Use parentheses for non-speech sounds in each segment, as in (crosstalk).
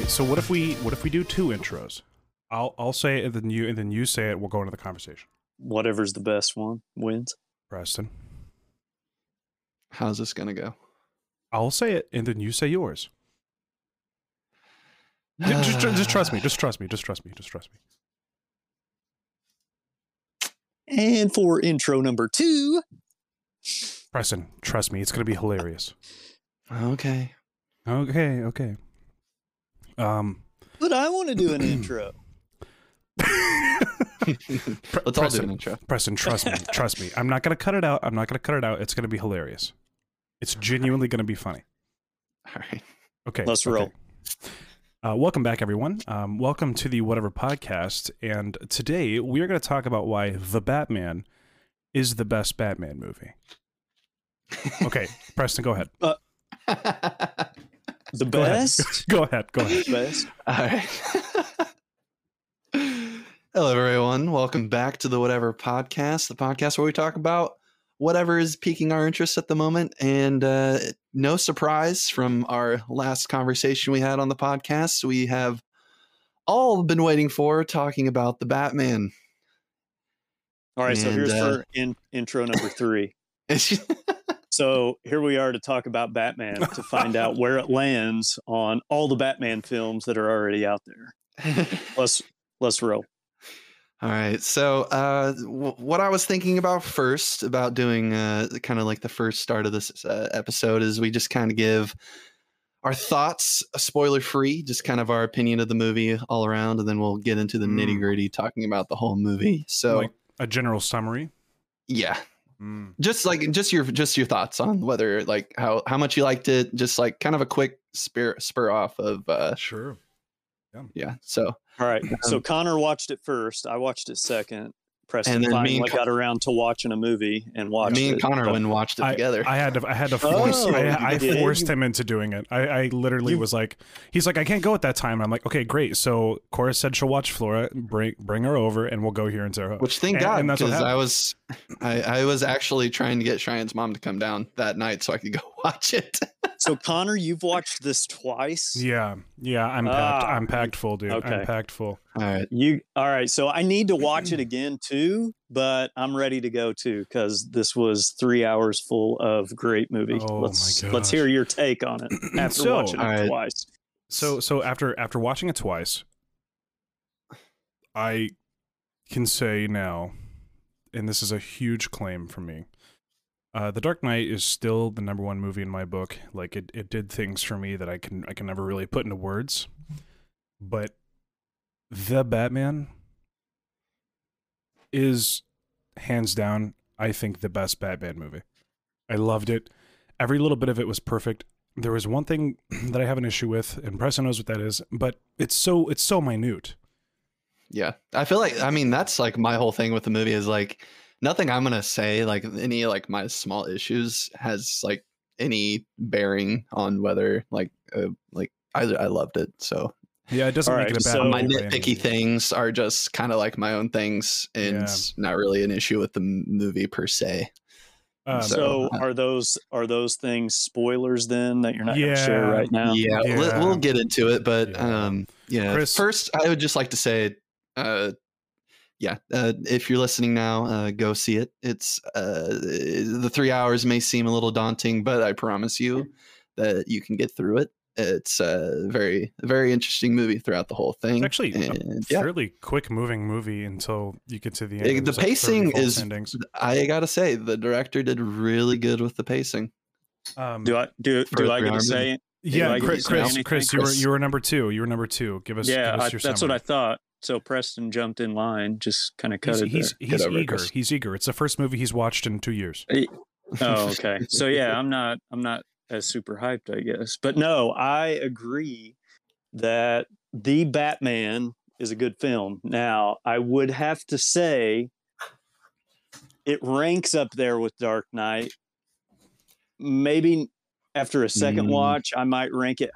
Okay, so what if we what if we do two intros? I'll I'll say it and then you and then you say it. We'll go into the conversation. Whatever's the best one wins. Preston, How's this gonna go? I'll say it and then you say yours. (sighs) Just, just, just trust me. Just trust me. Just trust me. Just trust me. And for intro number two, Preston, trust me. It's gonna be hilarious. Okay. Okay. Okay. Um. but I want to do an intro. (clears throat) Let's all do Preston, an intro. Preston, trust me. Trust me. I'm not gonna cut it out. I'm not gonna cut it out. It's gonna be hilarious. It's genuinely gonna be funny. All right. Okay. Let's okay. roll. Uh, welcome back, everyone. Um, welcome to the Whatever Podcast. And today we are going to talk about why The Batman is the best Batman movie. Okay, (laughs) Preston, go ahead. (laughs) The Go ahead. best, (laughs) Go ahead. Go ahead. best. All right. (laughs) Hello, everyone. Welcome back to the Whatever Podcast, the podcast where we talk about whatever is piquing our interest at the moment. And uh, no surprise from our last conversation we had on the podcast, we have all been waiting for talking about the Batman. All right, so here's uh, for in, intro number three. (laughs) So here we are to talk about Batman to find out where it lands on all the Batman films that are already out there. (laughs) Let's let's roll. All right. So, uh, w- what I was thinking about first about doing uh, kind of like the first start of this uh, episode is we just kind of give our thoughts, spoiler free, just kind of our opinion of the movie all around, and then we'll get into the Mm. nitty gritty talking about the whole movie. So, like a general summary. yeah, Mm. just like just your just your thoughts on whether like how how much you liked it, just like kind of a quick spur spur off of uh, Sure. yeah. So, All right. So Um, Connor watched it first. I watched it second. Preston And then me finally and Con- got around to watching a movie and watched me and it. Connor But- went and watched it together. I had to. I had to force. Oh, I, I forced him into doing it. I, I literally You- was like, he's like, I can't go at that time. I'm like, okay, great. So Cora said she'll watch Flora. Bring bring her over, and we'll go here in Terre Haute. Which thank And- God, and that's what because I was, I, I was actually trying to get Cheyenne's mom to come down that night so I could go (laughs) watch it. So Connor, you've watched this twice. Yeah, yeah. I'm packed. Ah, I'm packed full, dude. I'm packed full. All right, You all right? So I need to watch it (clears throat) again too, but I'm ready to go too because this was three hours full of great movie. Oh, let's gosh. let's hear your take on it (clears throat) after So- watching it All right. twice. So so after after watching it twice, I can say now, and this is a huge claim for me. Uh, the Dark Knight is still the number one movie in my book. Like it, it did things for me that I can I can never really put into words. But the Batman is hands down, I think, the best Batman movie. I loved it. Every little bit of it was perfect. There was one thing (clears throat) that I have an issue with, and Preston knows what that is, but it's so it's so minute. Yeah. I feel like, I mean, that's like my whole thing with the movie is like nothing I'm gonna say, like any like my small issues has like any bearing on whether like uh, like I I loved it. So Yeah, it doesn't All make right, it a bad so- movie my nitpicky things are just kind of like my own things and Yeah. not really an issue with the movie per se. Um, So, So, uh, are those are those things spoilers then that you're not going to share right now? Yeah, Yeah. We'll, we'll get into it, but Yeah. um, yeah. Chris- First, I would just like to say, uh, yeah, uh, if you're listening now, uh, go see it. It's uh, the three hours may seem a little daunting, but I promise you that you can get through it. It's a very, very interesting movie throughout the whole thing. it's actually a and, yeah, fairly quick moving movie until you get to the end. It- the there's, like, pacing is- endings. I gotta say, the director did really good with the pacing. Um, Do I do do a I get to say yeah, I get Chris, to say Chris. Chris, you were you were number two. You were number two. Give us, Yeah, give I, us your that's what I thought. So Preston jumped in line, just kind of cut He's it. he's, there. he's over it, eager. He's eager. It's the first movie he's watched in two years. (laughs) Oh, okay. So yeah, I'm not I'm not as super hyped, I guess. But no, I agree that The Batman is a good film. Now, I would have to say it ranks up there with Dark Knight. Maybe after a second Mm. watch, I might rank it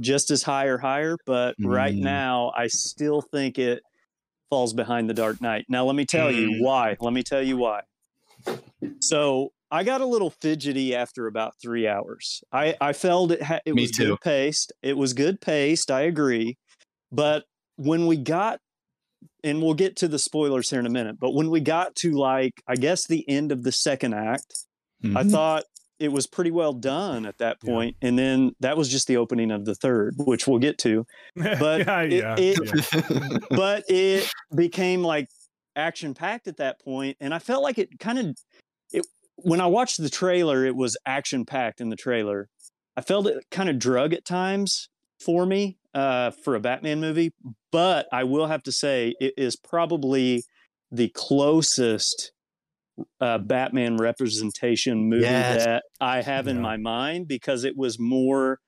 just as high or higher, but right Mm. now I still think it falls behind the Dark Knight. Now let me tell Mm. you why. Let me tell you why. So I got a little fidgety after about three hours. I, I felt it ha- it Me was too. good paced. It was good paced. I agree, but when we got, and we'll get to the spoilers here in a minute, but when we got to like I guess the end of the second act, I Mhm. thought it was pretty well done at that Yeah. point, and then that was just the opening of the third, which we'll get to. (laughs) But yeah, it- yeah, it- yeah. (laughs) but it became like action packed at that point and i felt like it kind of it when i watched the trailer it was action packed in the trailer i felt it kind of drug at times for me uh, for a batman movie but i will have to say it is probably the closest uh, batman representation movie Yes. that i have in my mind because it was more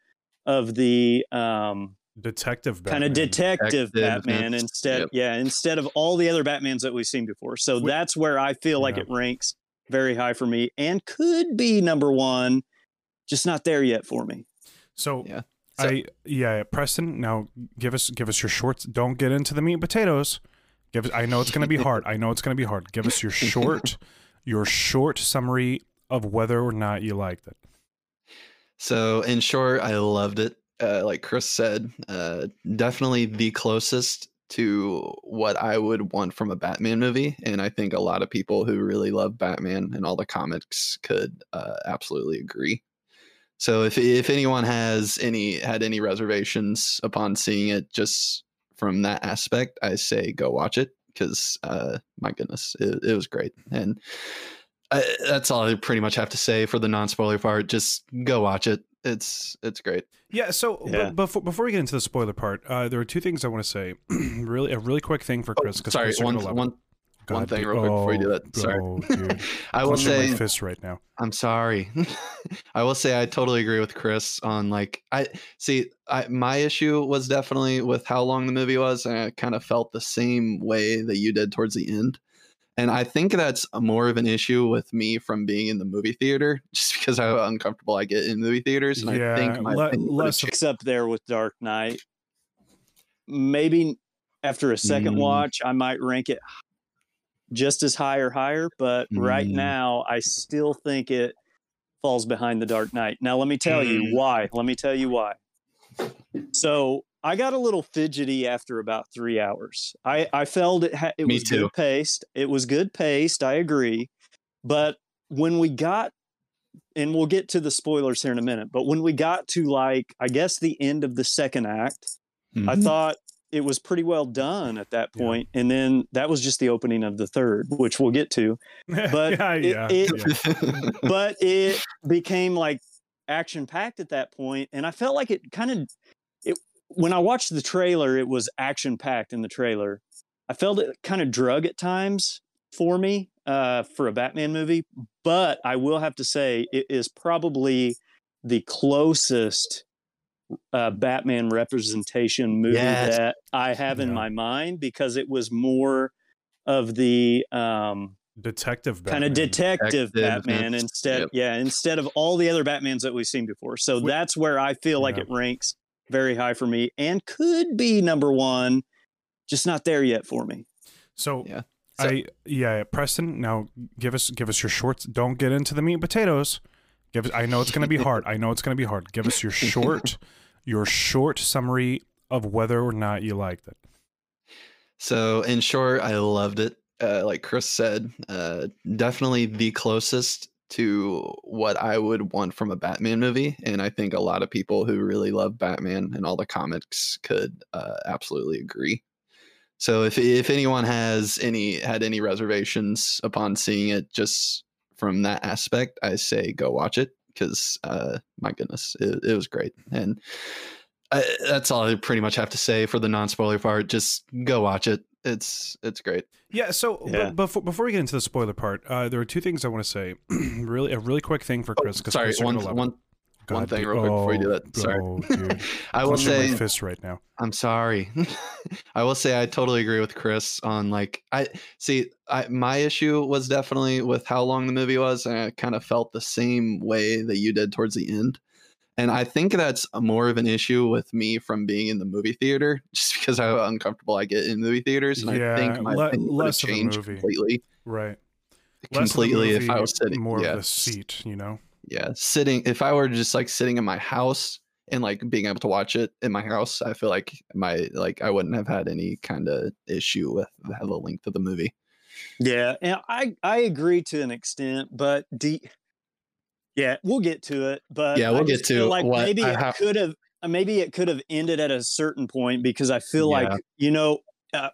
of the um, detective kind of detective Detective, Batman instead, Yep. yeah, instead of all the other Batmans that we've seen before. So Wh- that's where I feel like Yeah. it ranks very high for me and could be number one, just not there yet for me. So, Yeah. So- I yeah, Preston. Now give us give us your shorts. Don't get into the meat and potatoes. Give us. I know it's going to be hard. I know it's going to be hard. Give us your short (laughs) your short summary of whether or not you liked it. So, in short, I loved it. Uh, like Chris said, uh, definitely the closest to what I would want from a Batman movie. And I think a lot of people who really love Batman and all the comics could uh, absolutely agree. So, if if anyone has any had any reservations upon seeing it, just from that aspect, I say go watch it because, uh, my goodness, it, it was great. And I, that's all I pretty much have to say for the non spoiler part. Just go watch it. It's it's great. Yeah. So b- Yeah. before before we get into the spoiler part, uh, there are two things I want to say. (clears throat) really, a really quick thing for Chris. 'cause Oh, Sorry, Chris, you're one gonna love it. one one thing dude. real quick before you do Oh, that. Sorry. oh. (laughs) I will Clenching say my fist right now. I'm sorry. (laughs) I will say I totally agree with Chris on like I see I my issue was definitely with how long the movie was and I kind of felt the same way that you did towards the end. And I think that's more of an issue with me from being in the movie theater (laughs) just because how uncomfortable I get in movie theaters and Yeah, I think my le- opinion would've less of- changed. Up there with Dark Knight. Maybe after a second Mm. watch, I might rank it just as high or higher, but right Mm. now, I still think it falls behind the Dark Knight. Now, let me tell Mm. you why. Let me tell you why. So I got a little fidgety after about three hours. I, I felt it ha- it Me was too. good paced. It was good paced. I agree. But when we got, and we'll get to the spoilers here in a minute, but when we got to like, I guess the end of the second act, I Mhm. thought it was pretty well done at that Yeah. And then that was just the opening of the third, which we'll get to. (laughs) But yeah, it- yeah, it- yeah. (laughs) But it became like action packed at that point, and I felt like it kind of it when I watched the trailer, it was action packed in the trailer. I felt it kind of drug at times for me uh, for a Batman movie, but I will have to say it is probably the closest uh, Batman representation movie Yes. that I have in my mind because it was more of the um, detective kind of detective Detective, Batman instead Yep. yeah instead of all the other Batmans that we've seen before. So Wh- that's where I feel like Yeah. it ranks very high for me and could be number 1 just not there yet for me. So Yeah. So- I yeah, Preston. Now give us give us your shorts. Don't get into the meat and potatoes. Give us. I know it's going to be hard. I know it's going to be hard. Give us your short your short summary of whether or not you liked it. So, in short, I loved it. Uh, like Chris said, uh, definitely the closest to what I would want from a Batman movie. And I think a lot of people who really love Batman and all the comics could uh, absolutely agree. So, if if anyone has any had any reservations upon seeing it, just from that aspect, I say go watch it because, uh, my goodness, it, it was great. And I, that's all I pretty much have to say for the non spoiler part. Just go watch it. It's it's great. Yeah. So b- Yeah. before before we get into the spoiler part, uh, there are two things I want to say. (clears throat) really, a really quick thing for Chris. 'cause Oh, Sorry, Chris, you're one it. one thing real quick before you do Oh, that. Sorry. oh. (laughs) I will say my fist right now. I'm sorry. (laughs) I will say I totally agree with Chris on like I see I my issue was definitely with how long the movie was and I kind of felt the same way that you did towards the end. And I think that's more of an issue with me from being in the movie theater (laughs) just because how uncomfortable I get in movie theaters and Yeah, I think my le- opinion would've less of a changed movie. completely. Right. Less completely if I was sitting more yeah, of the seat, you know. Yeah sitting if i were just like sitting in my house and like being able to watch it in my house i feel like my like i wouldn't have had any kind of issue with the the length of the movie Yeah, and I I agree to an extent, but de- yeah, we'll get to it. But Yeah, we'll just get to feel like what maybe I it have- could have maybe it could have ended at a certain point because I feel Yeah. like you know, uh,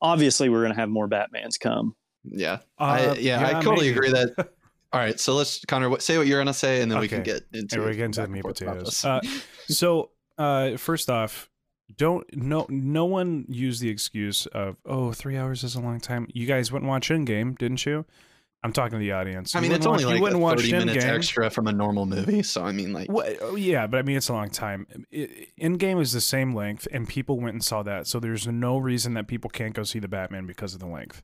obviously we're gonna have more Batman's come. yeah Uh, I, yeah, I totally maybe. agree that (laughs) all right so let's connor what, say what you're gonna say and then we can get into And we get into the meat potatoes. Uh, (laughs) so, uh, first off, don't no no one use the excuse of oh three hours is a long time. You guys wouldn't watch Endgame, didn't you? I'm talking to the audience. i mean it's only watch- like you wouldn't watch 30 minutes Endgame. extra from a normal movie so i mean like Well, oh, yeah, but I mean it's a long time. I- Endgame is the same length, and people went and saw that. So there's no reason that people can't go see the Batman because of the length.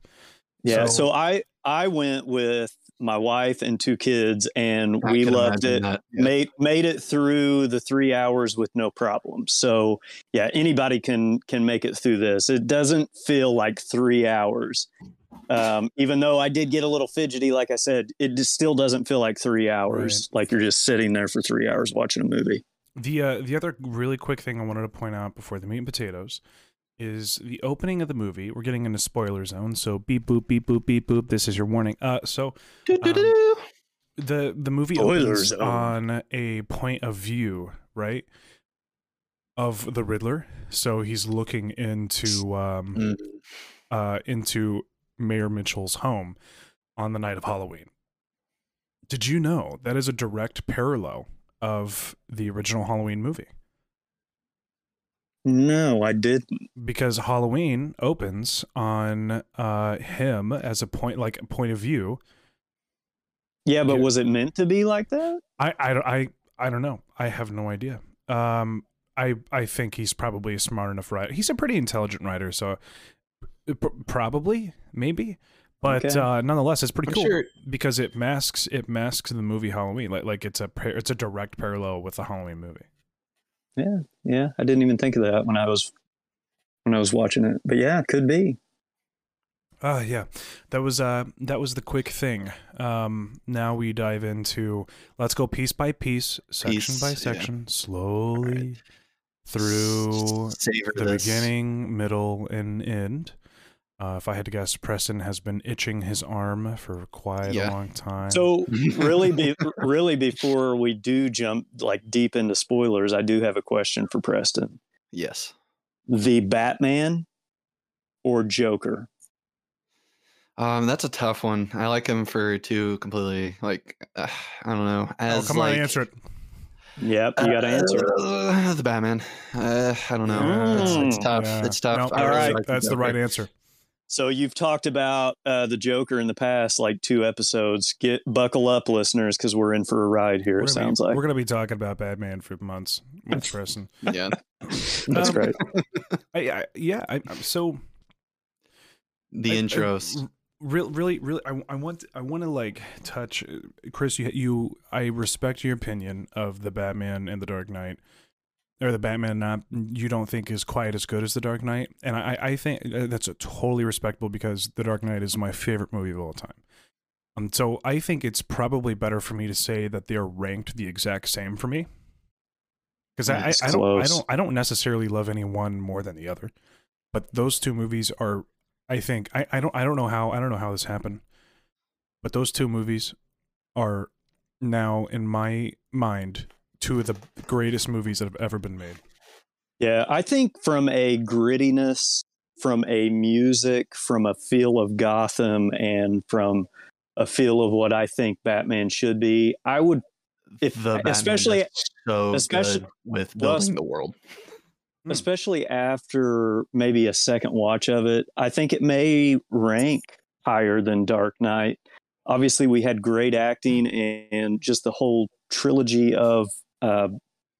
Yeah, So- so, I I went with my wife and two kids, and I we loved it. that, yeah. Made made it through the three hours with no problem. So yeah, anybody can can make it through this. It doesn't feel like three hours. Um, even though I did get a little fidgety, like I said, it just still doesn't feel like three hours. Like you're just sitting there for three hours watching a movie. The uh, the other really quick thing I wanted to point out before the meat and potatoes is the opening of the movie. We're getting into spoiler zone, so beep boop beep boop beep boop. This is your warning. Uh, so Doo-doo-doo. the the movie Spoiler opens zone. on a point of view, right, of the Riddler. So he's looking into um Mm. uh into Mayor Mitchell's home on the night of Halloween. Did you know that is a direct parallel of the original Halloween movie? No, I didn't. because Halloween opens on uh him as a point like a point of view. Yeah, but Yeah. was it meant to be like that? I I don't I I don't know. I have no idea. Um I I think he's probably a smart enough writer. He's a pretty intelligent writer, so p- probably maybe. But Okay. uh nonetheless it's pretty I'm cool sure because it masks it masks the movie Halloween. Like like it's a par- it's a direct parallel with the Halloween movie. Yeah, yeah. I didn't even think of that when I was when I was watching it. But yeah, could be. Uh yeah. That was uh that was the quick thing. Um now we dive into let's go piece by piece, section Piece, by yeah. section, slowly through savor the this. beginning, middle, and end. Uh, if I had to guess, Preston has been itching his arm for quite Yeah. a long time. So (laughs) really, be, really before we do jump like deep into spoilers, I do have a question for Preston: Yes. the Batman or Joker? Um, that's a tough one. I like him for two completely like uh, I don't know. oh, As come like, on, answer it. Yep, you got to answer. it. Uh, the Batman. Uh, I don't know. It's, it's Mm. tough. Yeah. It's tough. Nope, I All really right. like that's the Joker. right answer. So you've talked about uh, the Joker in the past, like two episodes. Get buckle up, listeners, because we're in for a ride here. We're It sounds be, like we're gonna be talking about Batman for months with (laughs) Preston. Yeah. (laughs) that's Um, great. I, I, yeah, I, I'm so The I- I- intros. r- really, really, really. I, I want, I want to like touch, uh, Chris. You, you, I respect your opinion of the Batman and the Dark Knight, or the Batman. Not you don't think is quite as good as the Dark Knight, and I, I think uh, that's a totally respectable because the Dark Knight is my favorite movie of all time. Um, so I think it's probably better for me to say that they're ranked the exact same for me. Because I, I, don't, I don't, I don't necessarily love any one more than the other, but those two movies are I think I, I don't I don't know how I don't know how this happened, but those two movies are now in my mind two of the greatest movies that have ever been made. Yeah, I think from a grittiness, from a music, from a feel of Gotham, and from a feel of what I think Batman should be, I would, if the Batman especially so especially- good with Well, building the world. Hmm. especially after maybe a second watch of it, I think it may rank higher than Dark Knight. Obviously, we had great acting and just the whole trilogy of uh,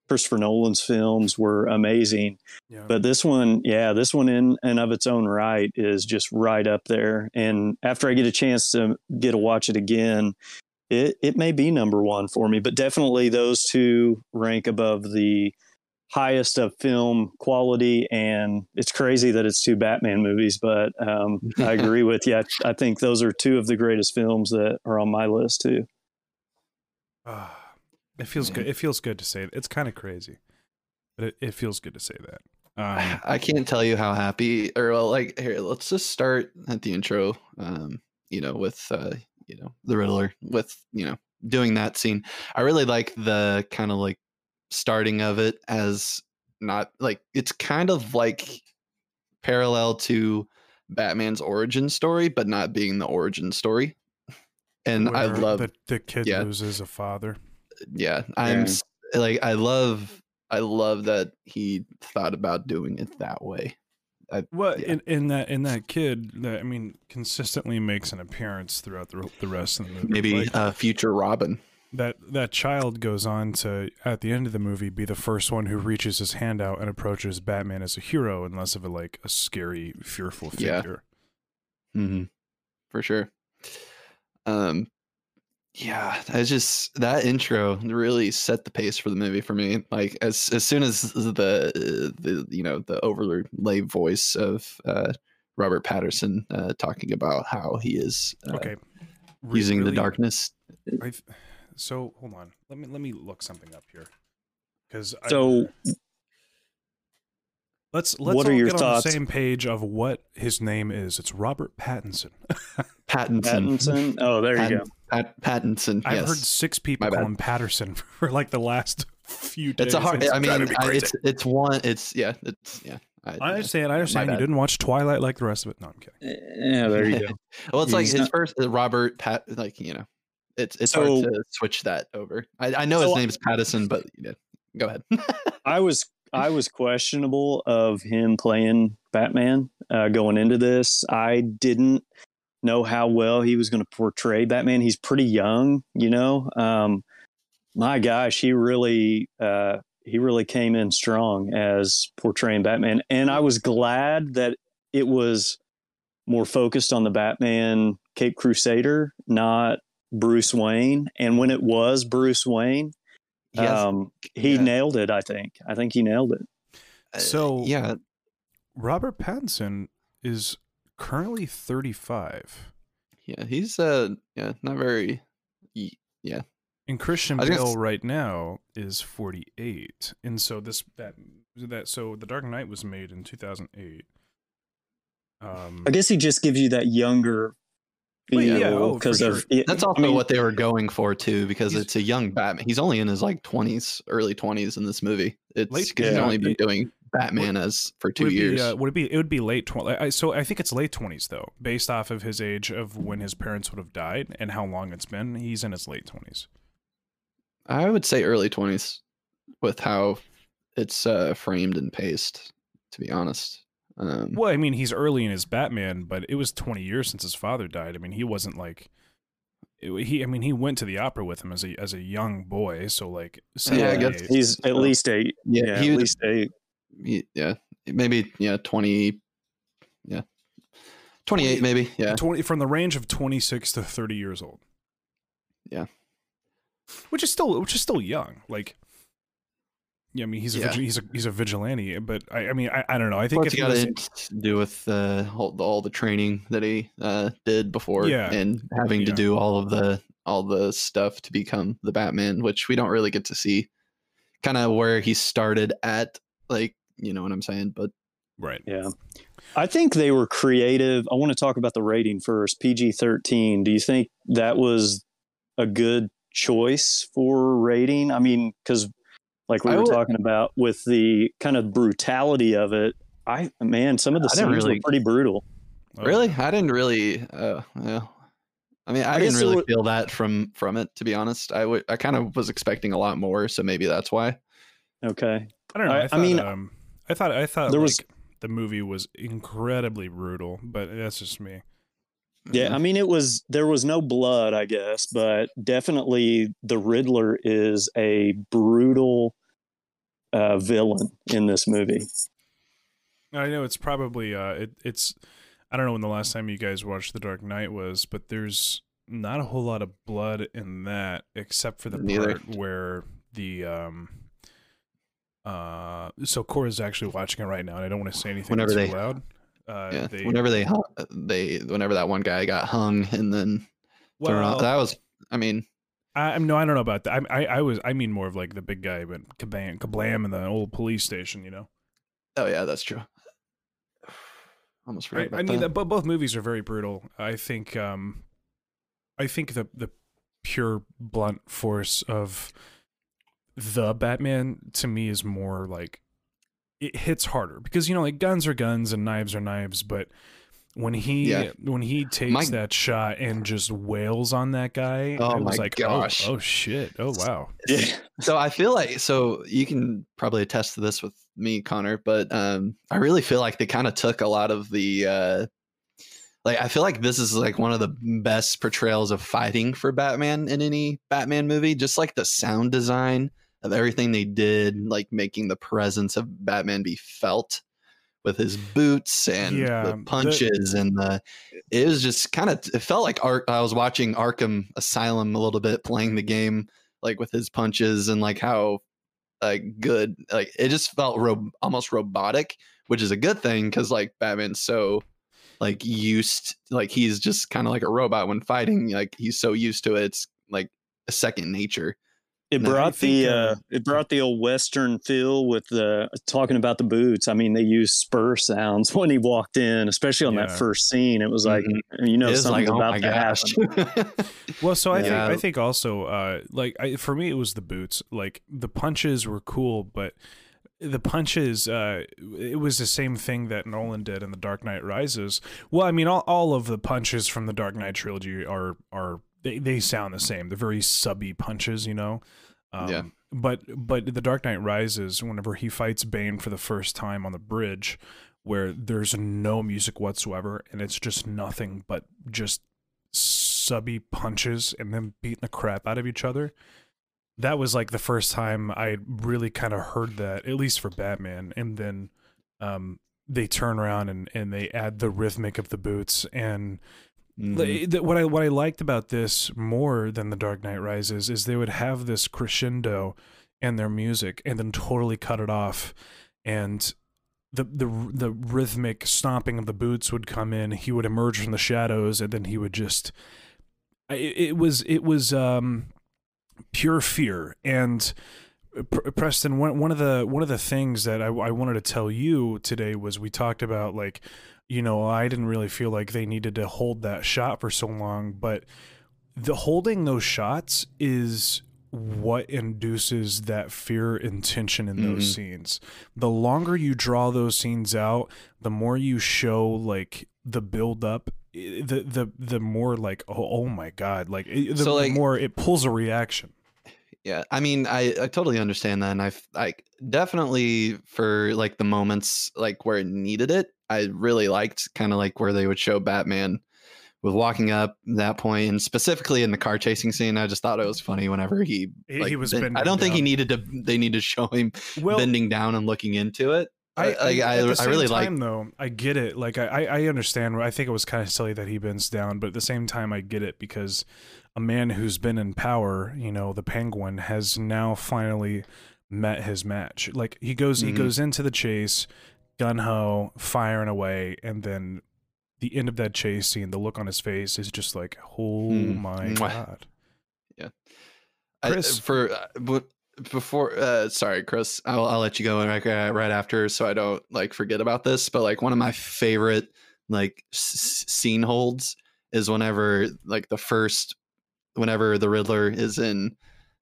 Christopher Nolan's films were amazing. Yeah. But this one, yeah, this one in and of its own right is just right up there. And after I get a chance to get to watch it again, it it may be number one for me. But definitely those two rank above the highest of film quality, and it's crazy that it's two Batman movies. But um, I (laughs) agree with you. I, I think those are two of the greatest films that are on my list too. Ah, it feels good. It feels good to say. It's kind of crazy, but it, it feels good to say that. Um, (sighs) I can't tell you how happy or well, like here, let's just start at the intro. Um, you know, with uh, you know, the Riddler with, you know, doing that scene. I really like the kind of like starting of it as not like it's kind of like parallel to Batman's origin story, but not being the origin story. And I love the, the kid yeah. loses a father. Yeah i'm Yeah. like i love i love that he thought about doing it that way I, Well, Yeah. in, in that in that kid, that I mean, consistently makes an appearance throughout the the rest of the movie. maybe Like, uh future robin that that child goes on to at the end of the movie be the first one who reaches his hand out and approaches Batman as a hero and less of a like a scary, fearful Yeah. figure. mm-hmm. for sure um yeah i just that intro really set the pace for the movie for me. Like as as soon as the the you know the overlay voice of uh robert patterson uh talking about how he is uh, Okay, Re- using the really- darkness. I've, so hold on, let me let me look something up here. Because So, let's let's what all are your get on the same page of what his name is. It's Robert Pattinson. (laughs) pattinson Pattinson. (laughs) Oh, there you go. Pat- pattinson I've yes. heard six people My call bad. him Patterson (laughs) for like the last few days. It's a hard. It's I mean, me I, it's it's one. It's yeah. It's yeah. I, I understand. I understand. You didn't watch Twilight like the rest of it. No, I'm kidding. Yeah, there you go. Well, it's like He's his not- first uh, Robert Pat. Like you know, it's it's So- hard to switch that over. I, I know his So- is Pattison, but you know, go ahead. I was I was questionable of him playing Batman uh, going into this. I didn't know how well he was going to portray Batman. He's pretty young, you know. Um, my gosh, he really uh, he really came in strong as portraying Batman, and I was glad that it was more focused on the Batman Cape Crusader, not Bruce Wayne. And when it was Bruce Wayne, Yes. um, he yeah. nailed it. I think. I think he nailed it. Uh, so- yeah, Robert Pattinson is currently 35, yeah, he's uh yeah not very. yeah. and Christian I Bale s- right now is 48. And so this that that so The Dark Knight was made in 2008. Um, I guess he just gives you that younger Well, feel yeah, oh, for because sure. of it, That's I also mean, what they were going for too, because it's a young Batman. He's only in his like twenties, early twenties in this movie. It's Late- 'cause he's only been doing Batman as for two would years. Be, uh, would it be? It would be late 20. I, so I think it's late 20s though, based off of his age of when his parents would have died and how long it's been. He's in his late 20s. I would say early twenties, with how it's uh, framed and paced. To be honest, um, Well, I mean, he's early in his Batman, but it was 20 years since his father died. I mean, he wasn't like it- he. I mean, he went to the opera with him as a as a young boy. So like, Yeah, I guess age. he's at least eight. yeah, Yeah, he at would, least eight. he- yeah, maybe yeah, twenty, yeah, twenty eight, maybe, yeah, 20 from the range of 26 to 30 years old. Yeah. which is still which is still young. Like, yeah, I mean, he's a Yeah. he's a he's a vigilante, but I, I mean, I, I don't know. I think What's it's got was, to do with uh, all, all the training that he uh, did before, Yeah. and having to do all of the all the stuff to become the Batman, which we don't really get to see, kind of where he started at, like you know what I'm saying, but right? Yeah. I think they were creative. I want to talk about the rating first. PG 13. Do you think that was a good choice for rating? I mean, because like we I were would- talking about with the kind of brutality of it, I, man, some of the I scenes really- were pretty brutal. Oh, really, I didn't really. Uh, yeah. I mean, I, I didn't really wa- feel that from from it. To be honest, I would. I kind of was expecting a lot more, so maybe that's why. Okay. I don't know. I- I, I thought, mean, um, I thought I thought there like, was- the movie was incredibly brutal, but that's just me. Yeah, I mean, it was there was no blood, I guess, but definitely the Riddler is a brutal uh, villain in this movie. I know it's probably uh, it, it's I don't know when the last time you guys watched The Dark Knight was, but there's not a whole lot of blood in that, except for the Neither. part where the um Uh, so Cora's actually watching it right now, and I don't want to say anything Whenever too they- loud. Uh, yeah. they, whenever they hu- they whenever that one guy got hung and then thrown well, that was. I mean, I, I'm no, I don't know about that. I, I, I was, I mean more of like the big guy, but kabam, kablam in the old police station. You know, oh yeah, that's true. (sighs) Almost forgot I, I mean, that. the, but both movies are very brutal. I think, um, I think the the pure blunt force of the Batman to me is more like it hits harder because you know like guns are guns and knives are knives, but when he Yeah. when he takes My- that shot and just wails on that guy, Oh my like, gosh. oh, oh shit, oh wow, Yeah. so I feel like so you can probably attest to this with me, Connor, but um, I really feel like they kind of took a lot of the uh, like I feel like this is like one of the best portrayals of fighting for Batman in any Batman movie. Just like the sound design of everything they did, like making the presence of Batman be felt with his boots and Yeah, the the- punches and the it was just kind of it felt like Ar- I was watching Arkham Asylum a little bit playing the game like with his punches and like how like good like it just felt ro- almost robotic which is a good thing because like batman's so like used like he's just kind of like a robot when fighting like he's so used to it it's like a second nature It brought think, the uh, uh, it brought the old western feel with the talking about the boots. I mean, they used spur sounds (laughs) when he walked in, especially on that first scene. It was like Mhm. you know something was something's oh about my to. (laughs) Well, so I think I think also uh like I, for me it was the boots. Like the punches were cool, but the punches uh it was the same thing that Nolan did in The Dark Knight Rises. Well, I mean all, all of the punches from the Dark Knight trilogy are are they, they sound the same. They're very subby punches, you know. Um, Yeah. But but The Dark Knight Rises, whenever he fights Bane for the first time on the bridge, where there's no music whatsoever and it's just nothing but just subby punches and them beating the crap out of each other. That was like the first time I really kind of heard that, at least for Batman. And then um, they turn around and, and they add the rhythmic of the boots. And Mhm. li- what I what I liked about this more than the Dark Knight Rises is they would have this crescendo in their music and then totally cut it off, and the the the rhythmic stomping of the boots would come in. He would emerge from the shadows, and then he would just. It, was it was um, pure fear and. Pr- Preston, one one of the one of the things that I, I wanted to tell you today was we talked about like, you know, I didn't really feel like they needed to hold that shot for so long, but the holding those shots is what induces that fear and tension in those Mhm. scenes. The longer you draw those scenes out, the more you show like the build up the the the more like oh, oh my god like the, So, the like- more it pulls a reaction Yeah, I mean, I, I totally understand that, and i've like definitely for like the moments like where it needed it, I really liked kind of like where they would show Batman with walking up that point, and specifically in the car chasing scene. I just thought it was funny whenever he He- like, he was bending I don't think he needed to. They need to show him well bending down and looking into it. I, I, I, I same really like. though. I get it. Like I, I I understand. I think it was kind of silly that he bends down, but at the same time, I get it because a man who's been in power, you know, the Penguin, has now finally met his match. Like he goes, he Mhm. goes into the chase, gun ho, firing away, and then the end of that chase scene, the look on his face is just like, oh Mm. my Mwah. god. Yeah. Chris. for uh, but before uh sorry chris I'll, I'll let you go right, uh, right after so i don't like forget about this but like one of my favorite like s- scene holds is whenever like the first whenever the riddler is in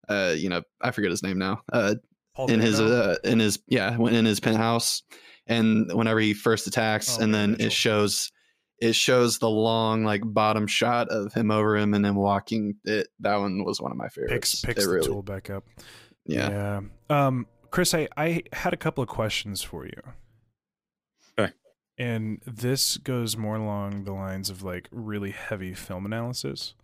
uh you know i forget his name now uh Paul in his uh in his yeah when in his penthouse and whenever he first attacks Oh, and then Mitchell. it shows it shows the long like bottom shot of him over him and then walking it that one was one of my favorites picks picks It the really- tool back up. yeah Yeah. Um, Chris, I, I had a couple of questions for you. Okay. And this goes more along the lines of like really heavy film analysis.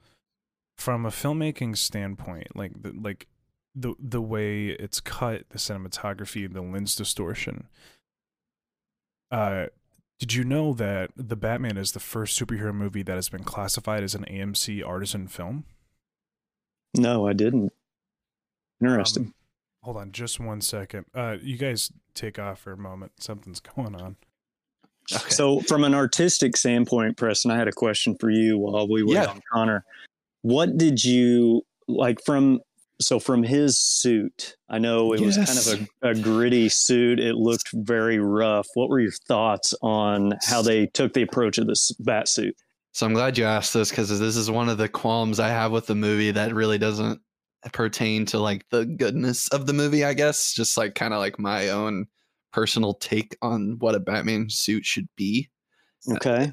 From a filmmaking standpoint, like the like the the way it's cut, the cinematography, the lens distortion. Uh did you know that The Batman is the first superhero movie that has been classified as an AMC artisan film? No, I didn't. Interesting. Um, Hold on, just one second. Uh, you guys take off for a moment. Something's going on. Okay. So, from an artistic standpoint, Preston, I had a question for you while we were yeah. on Connor. What did you like from? So, from his suit, I know it yes. was kind of a, a gritty suit. It looked very rough. What were your thoughts on how they took the approach of this bat suit? So I'm glad you asked this because this is one of the qualms I have with the movie that really doesn't pertain to like the goodness of the movie, I guess. Just like kind of like my own personal take on what a Batman suit should be. Okay. Uh,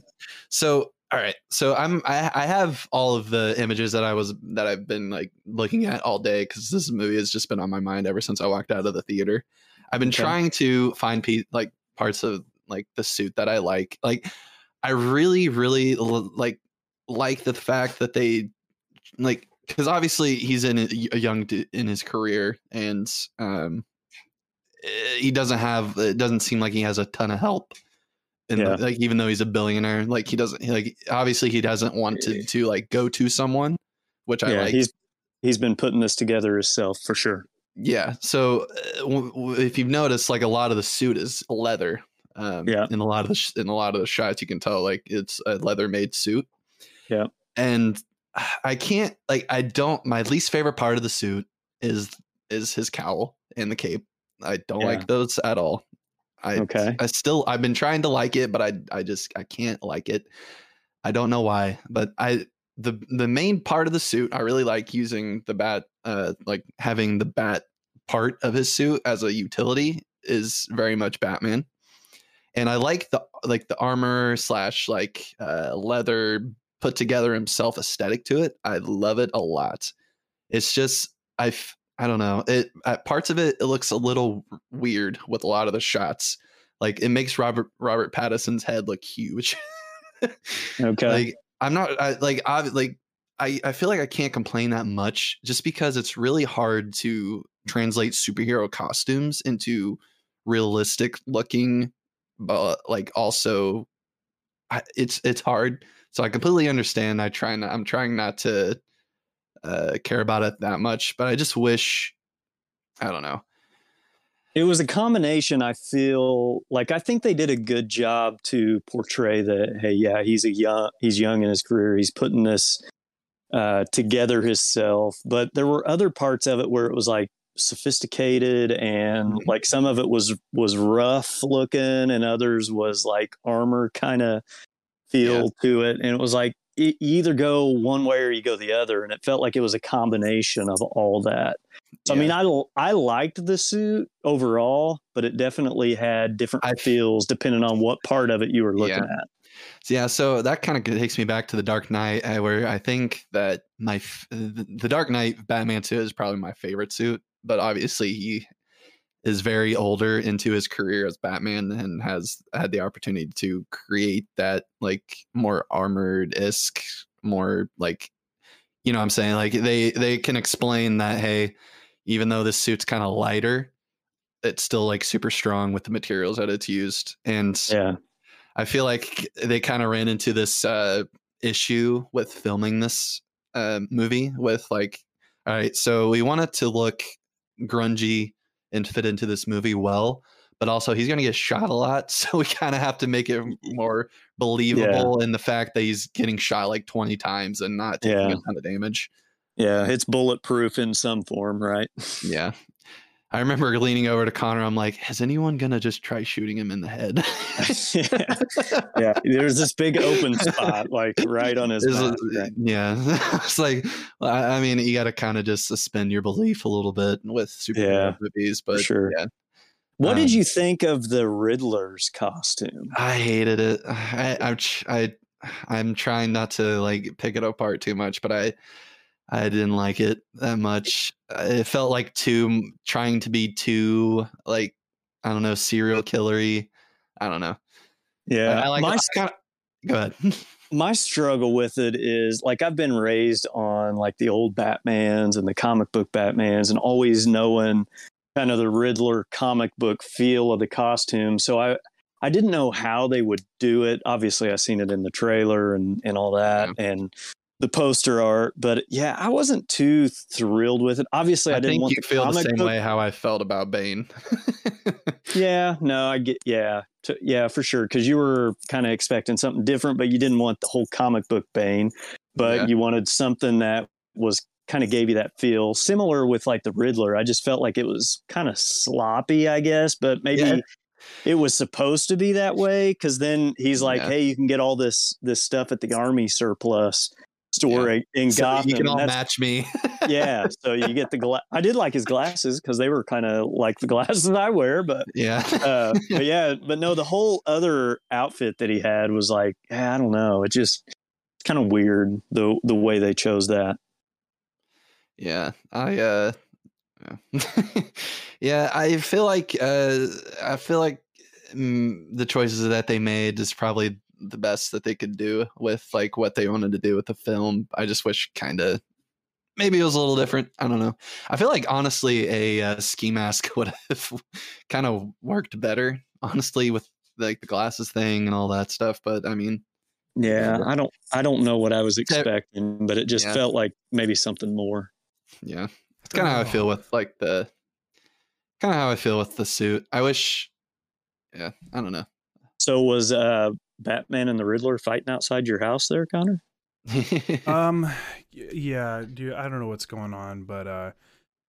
so all right. So I'm I, I have all of the images that I was that I've been like looking at all day because this movie has just been on my mind ever since I walked out of the theater. I've been okay. trying to find pe- like parts of like the suit that I like. Like I really, really like like the fact that they like because obviously he's in a young in his career and um eh, he doesn't have it doesn't seem like he has a ton of help and yeah. like even though he's a billionaire like he doesn't like obviously he doesn't want to to like go to someone which i like he's he's been putting this together himself for sure yeah so uh, if you've noticed like a lot of the suit is leather um, yeah. In a lot of the sh- in a lot of the shots, you can tell like it's a leather made suit. Yeah. And I can't like I don't. My least favorite part of the suit is is his cowl and the cape. I don't yeah. like those at all. I okay. I still I've been trying to like it, but I I just I can't like it. I don't know why, but I the the main part of the suit I really like using the bat uh like having the bat part of his suit as a utility is very much Batman and I like the like the armor slash like uh, leather put together himself aesthetic to it. I love it a lot. It's just I I don't know it at parts of it it looks a little weird with a lot of the shots. Like it makes Robert Robert Pattinson's head look huge. (laughs) okay. Like I'm not I, like I like I I feel like I can't complain that much just because it's really hard to translate superhero costumes into realistic looking but like also I, it's it's hard. So I completely understand. I try not, I'm trying not to uh, care about it that much, but I just wish I don't know. It was a combination. I feel like I think they did a good job to portray that. Hey, yeah, he's a young, he's young in his career. He's putting this uh, together himself. But there were other parts of it where it was like, sophisticated and mm-hmm. like some of it was was rough looking and others was like armor kind of feel yeah. to it and it was like you either go one way or you go the other and it felt like it was a combination of all that so yeah. i mean i i liked the suit overall but it definitely had different I, feels depending on what part of it you were looking yeah. at yeah, so that kind of takes me back to the Dark Knight, uh, where I think that my the Dark Knight Batman suit is probably my favorite suit but obviously he is very older into his career as Batman and has had the opportunity to create that like more armored isk, more like you know what I'm saying? Like they they can explain that hey, even though this suit's kind of lighter, it's still like super strong with the materials that it's used. And yeah. I feel like they kind of ran into this uh issue with filming this uh movie with like all right, so we want it to look grungy and fit into this movie well but also he's going to get shot a lot (laughs) so we kind of have to make it more believable yeah. in the fact that he's getting shot like 20 times and not taking yeah. a ton of damage yeah it's bulletproof in some form right (laughs) yeah I remember leaning over to Connor. I'm like, "Is anyone gonna just try shooting him in the head?" yeah. (laughs) yeah, there's this big open spot, like right on his. Back, right? Yeah, (laughs) it's like, I mean, you got to kind of just suspend your belief a little bit with superhero yeah, movies, but sure. Yeah. What um, did you think of the Riddler's costume? I hated it. I, I, I, I'm trying not to like pick it apart too much, but I I didn't like it that much. It felt like too trying to be too like I don't know serial killery. I don't know. Yeah, I, I like. My, kinda, go ahead. (laughs) my struggle with it is like I've been raised on like the old Batmans and the comic book Batmans, and always knowing kind of the Riddler comic book feel of the costume. So I I didn't know how they would do it. Obviously, I seen it in the trailer and and all that, yeah. and the poster art, but yeah, I wasn't too thrilled with it. Obviously, I, I didn't want you the feel the same book. way how I felt about Bane. (laughs) Yeah, no, I get yeah, to, yeah, for sure. Because you were kind of expecting something different, but you didn't want the whole comic book Bane, but Yeah. you wanted something that was kind of gave you that feel. Similar with like the Riddler, I just felt like it was kind of sloppy, I guess, but maybe. Yeah. It was supposed to be that way because then he's like, Yeah. "Hey, you can get all this this stuff at the army surplus store in so Gotham." you can all match me. (laughs) yeah, so you get the gla- I did like his glasses because they were kind of like the glasses I wear, but (laughs) yeah. uh, (laughs) but yeah, but no, the whole other outfit that he had was like, eh, I don't know, it just it's kind of weird the the way they chose that. Yeah, I uh yeah. yeah, I feel like uh I feel like mm, the choices that they made is probably the best that they could do with like what they wanted to do with the film. I just wish kind of maybe it was a little different. I don't know. I feel like honestly a uh, ski mask (laughs) would have kind of worked better honestly with like the glasses thing and all that stuff, but I mean, Yeah, I don't I don't know what I was expecting, but it just Yeah. felt like maybe something more. yeah. It's kind of how I feel with like the kind of how I feel with the suit. I wish yeah, I don't know. So was uh Batman and the Riddler fighting outside your house there, Connor? (laughs) Um, yeah, dude, I don't know what's going on, but uh,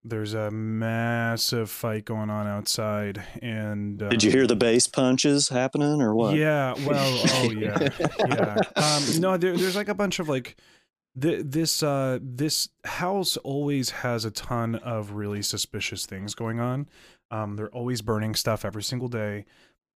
there's a massive fight going on outside, and Did you hear um, the bass punches happening or what? Yeah, well, oh yeah, (laughs) yeah. Um, no, there, there's like a bunch of like th- this uh this house always has a ton of really suspicious things going on. Um, they're always burning stuff every single day.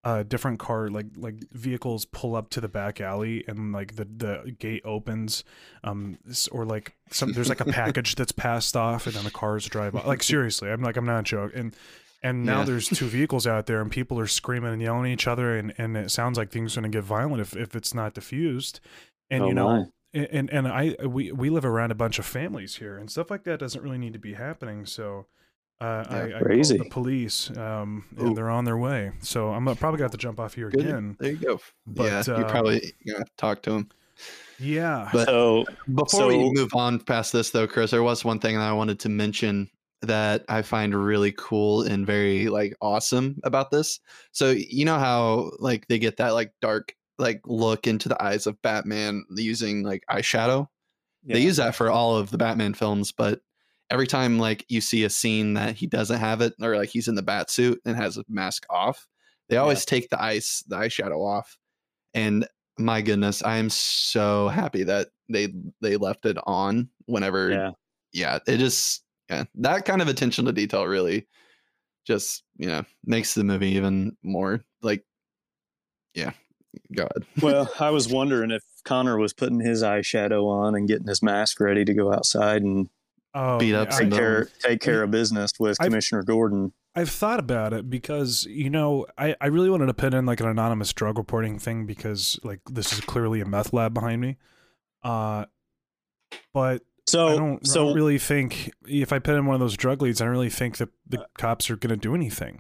Uh, different car like like vehicles pull up to the back alley and like the the gate opens, um, or like some there's like a (laughs) package that's passed off and then the cars drive off. Like seriously, I'm like I'm not joking. And and now Yeah. there's two vehicles out there and people are screaming and yelling at each other and, and it sounds like things are going to get violent if, if it's not diffused and Oh, you know my. and and i we we live around a bunch of families here and stuff like that doesn't really need to be happening so uh, I, I called Crazy. the police, um, and they're on their way. So I'm probably got to jump off here Good. again. There you go. But, yeah, you uh, probably gonna talk to him. Yeah, But So before we move on past this, though, Chris, there was one thing that I wanted to mention that I find really cool and very like awesome about this. So you know how like they get that like dark like look into the eyes of Batman using like eyeshadow. They use that for all of the Batman films, but every time like you see a scene that he doesn't have it or like he's in the bat suit and has a mask off, they always take the ice the eyeshadow off. And my goodness, I am so happy that they they left it on whenever yeah. yeah, it just yeah, that kind of attention to detail really just, you know, makes the movie even more like yeah, God. Well, (laughs) I was wondering if Connor was putting his eyeshadow on and getting his mask ready to go outside and oh, beat up take care take care of business with I've- Commissioner Gordon. I've thought about it because you know I, I really wanted to put in like an anonymous drug reporting thing because like this is clearly a meth lab behind me, uh, but So I don't, I so don't really think if I put in one of those drug leads, I don't really think that the cops are going to do anything.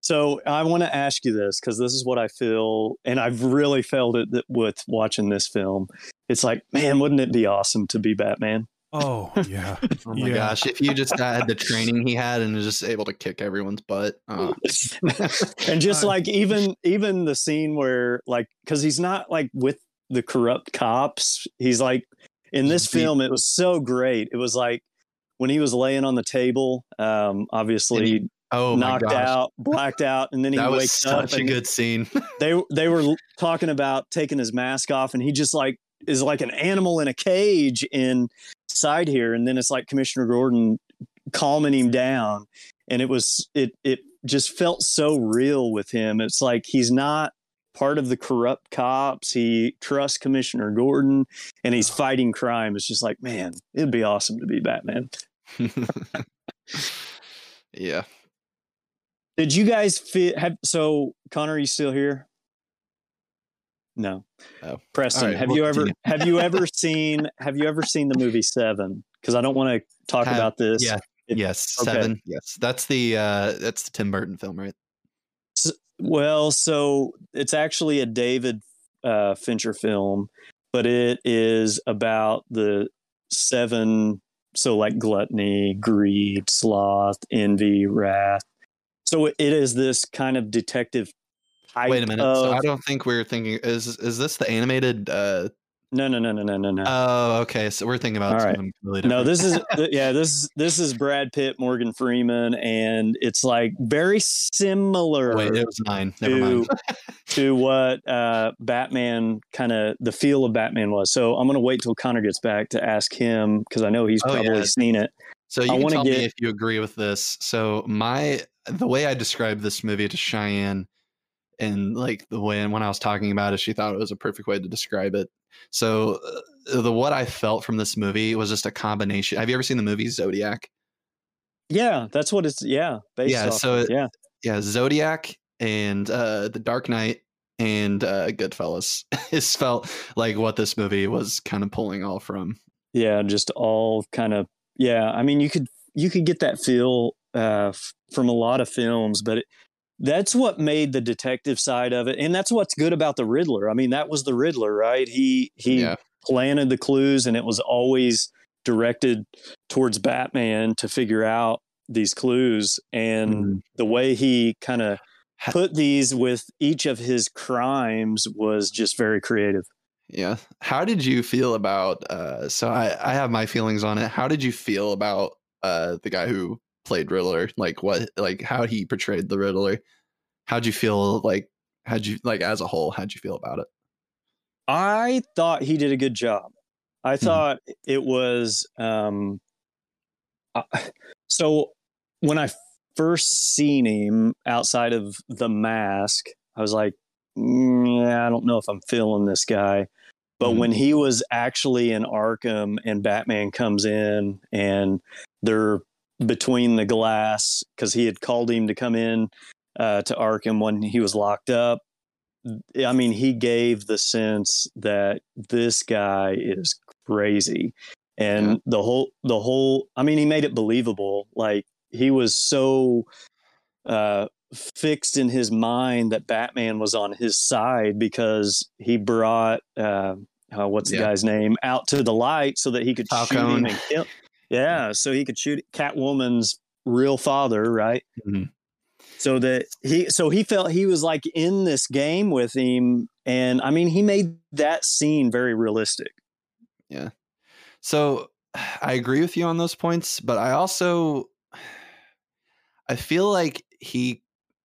so I want to ask you this because this is what I feel, and I've really felt it with watching this film. It's like, man, wouldn't it be awesome to be Batman? Oh yeah, (laughs) Oh my Yeah. gosh, if you just had the training he had and was just able to kick everyone's butt. Oh. (laughs) and just Uh, like even even the scene where like because he's not like with the corrupt cops he's like in this Just film it was so great it was like when he was laying on the table um obviously Oh knocked out blacked out and then he That was wakes up such a good scene. (laughs) they they were talking about taking his mask off and he just like is like an animal in a cage inside here and then it's like commissioner gordon calming him down and it was it it just felt so real with him. It's like he's not part of the corrupt cops. He trusts commissioner gordon and he's fighting crime. It's just like man it'd be awesome to be batman. (laughs) Yeah. did you guys feel have so connor are you still here no Oh. preston right, have we'll you ever (laughs) have you ever seen have you ever seen the movie seven because i don't want to talk Have- about this Yeah. It- yes. okay. Seven. Yes. That's the uh that's the Tim Burton film, right? well so it's actually a david uh, fincher film but it is about the seven so like gluttony, greed, sloth, envy, wrath. So it is this kind of detective type Wait a minute. of- So I don't think we're thinking is is this the animated uh no, no, no, no, no, no, no. Oh, okay. So we're thinking about All right. completely no, this is (laughs) yeah, this is this is Brad Pitt, Morgan Freeman, and it's like very similar Wait, it was nine. Never to mind. to what uh, Batman kind of the feel of Batman was. So I'm gonna wait till Connor gets back to ask him because I know he's Oh, probably yeah. seen it. So you I can tell get- me if you agree with this. So my the way I described this movie to Cheyenne, and like the way when I was talking about it, she thought it was a perfect way to describe it. So uh, the what I felt from this movie was just a combination. Have you ever seen the movie Zodiac? Yeah, that's what it's yeah based Yeah, so it- yeah Yeah, Zodiac and uh, The Dark Knight and uh, Goodfellas. (laughs) It's felt like what this movie was kind of pulling all from. yeah just all kind of yeah. I mean you could you could get that feel uh, f- from a lot of films, but. It, that's what made the detective side of it, and that's what's good about the Riddler. I mean, that was the Riddler, right? He he Yeah, planted the clues and it was always directed towards Batman to figure out these clues and Mhm. the way he kind of put these with each of his crimes was just very creative. Yeah. How did you feel about uh so I I have my feelings on it. How did you feel about uh the guy who played Riddler? Like what like how he portrayed the Riddler? How'd you feel like how'd you like as a whole, how'd you feel about it? I thought he did a good job. I Mhm. thought it was um uh, so when I first seen him outside of the mask, I was like, "Mm, yeah, I don't know if I'm feeling this guy. But Mhm. when he was actually in Arkham and Batman comes in and they're between the glass because he had called him to come in uh, to Arkham when he was locked up. I mean, he gave the sense that this guy is crazy, and Yeah. the whole the whole. I mean, he made it believable. Like he was so uh, fixed in his mind that Batman was on his side because he brought uh, uh, what's the Yeah. guy's name out to the light so that he could shoot him and kill. Yeah, so he could shoot Catwoman's real father, right? Mhm. So that he, so he felt he was like in this game with him, and I mean, he made that scene very realistic. Yeah. So (sighs) I agree with you on those points, but I also (sighs) I feel like he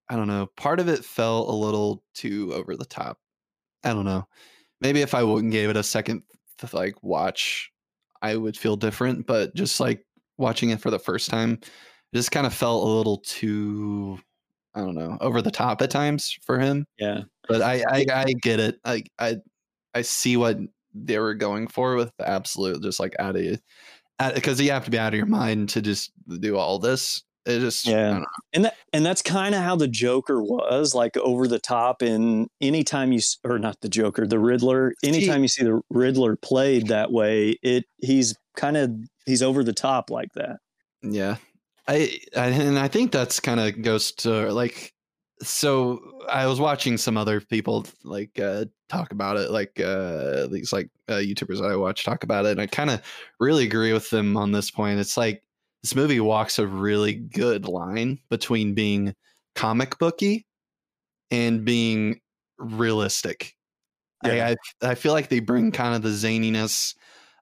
I don't know, part of it felt a little too over the top. I don't know. Maybe if I wouldn't gave it a second like watch, I would feel different, but just like watching it for the first time, it just kind of felt a little too I don't know, over the top at times for him Yeah, but I, I I get it. I I I see what they were going for with the absolute just like out of because you have to be out of your mind to just do all this. It just I Yeah. don't know. and that and that's kind of how the Joker was, like over the top. And anytime you or not the Joker, the Riddler. Anytime you see the Riddler played that way, it he's kind of he's over the top like that. yeah. I, I and I think that's kind of goes to like so I was watching some other people like uh talk about it like uh these like uh, YouTubers that I watch talk about it and I kind of really agree with them on this point. It's like this movie walks a really good line between being comic booky and being realistic. Yeah. I, I feel like they bring kind of the zaniness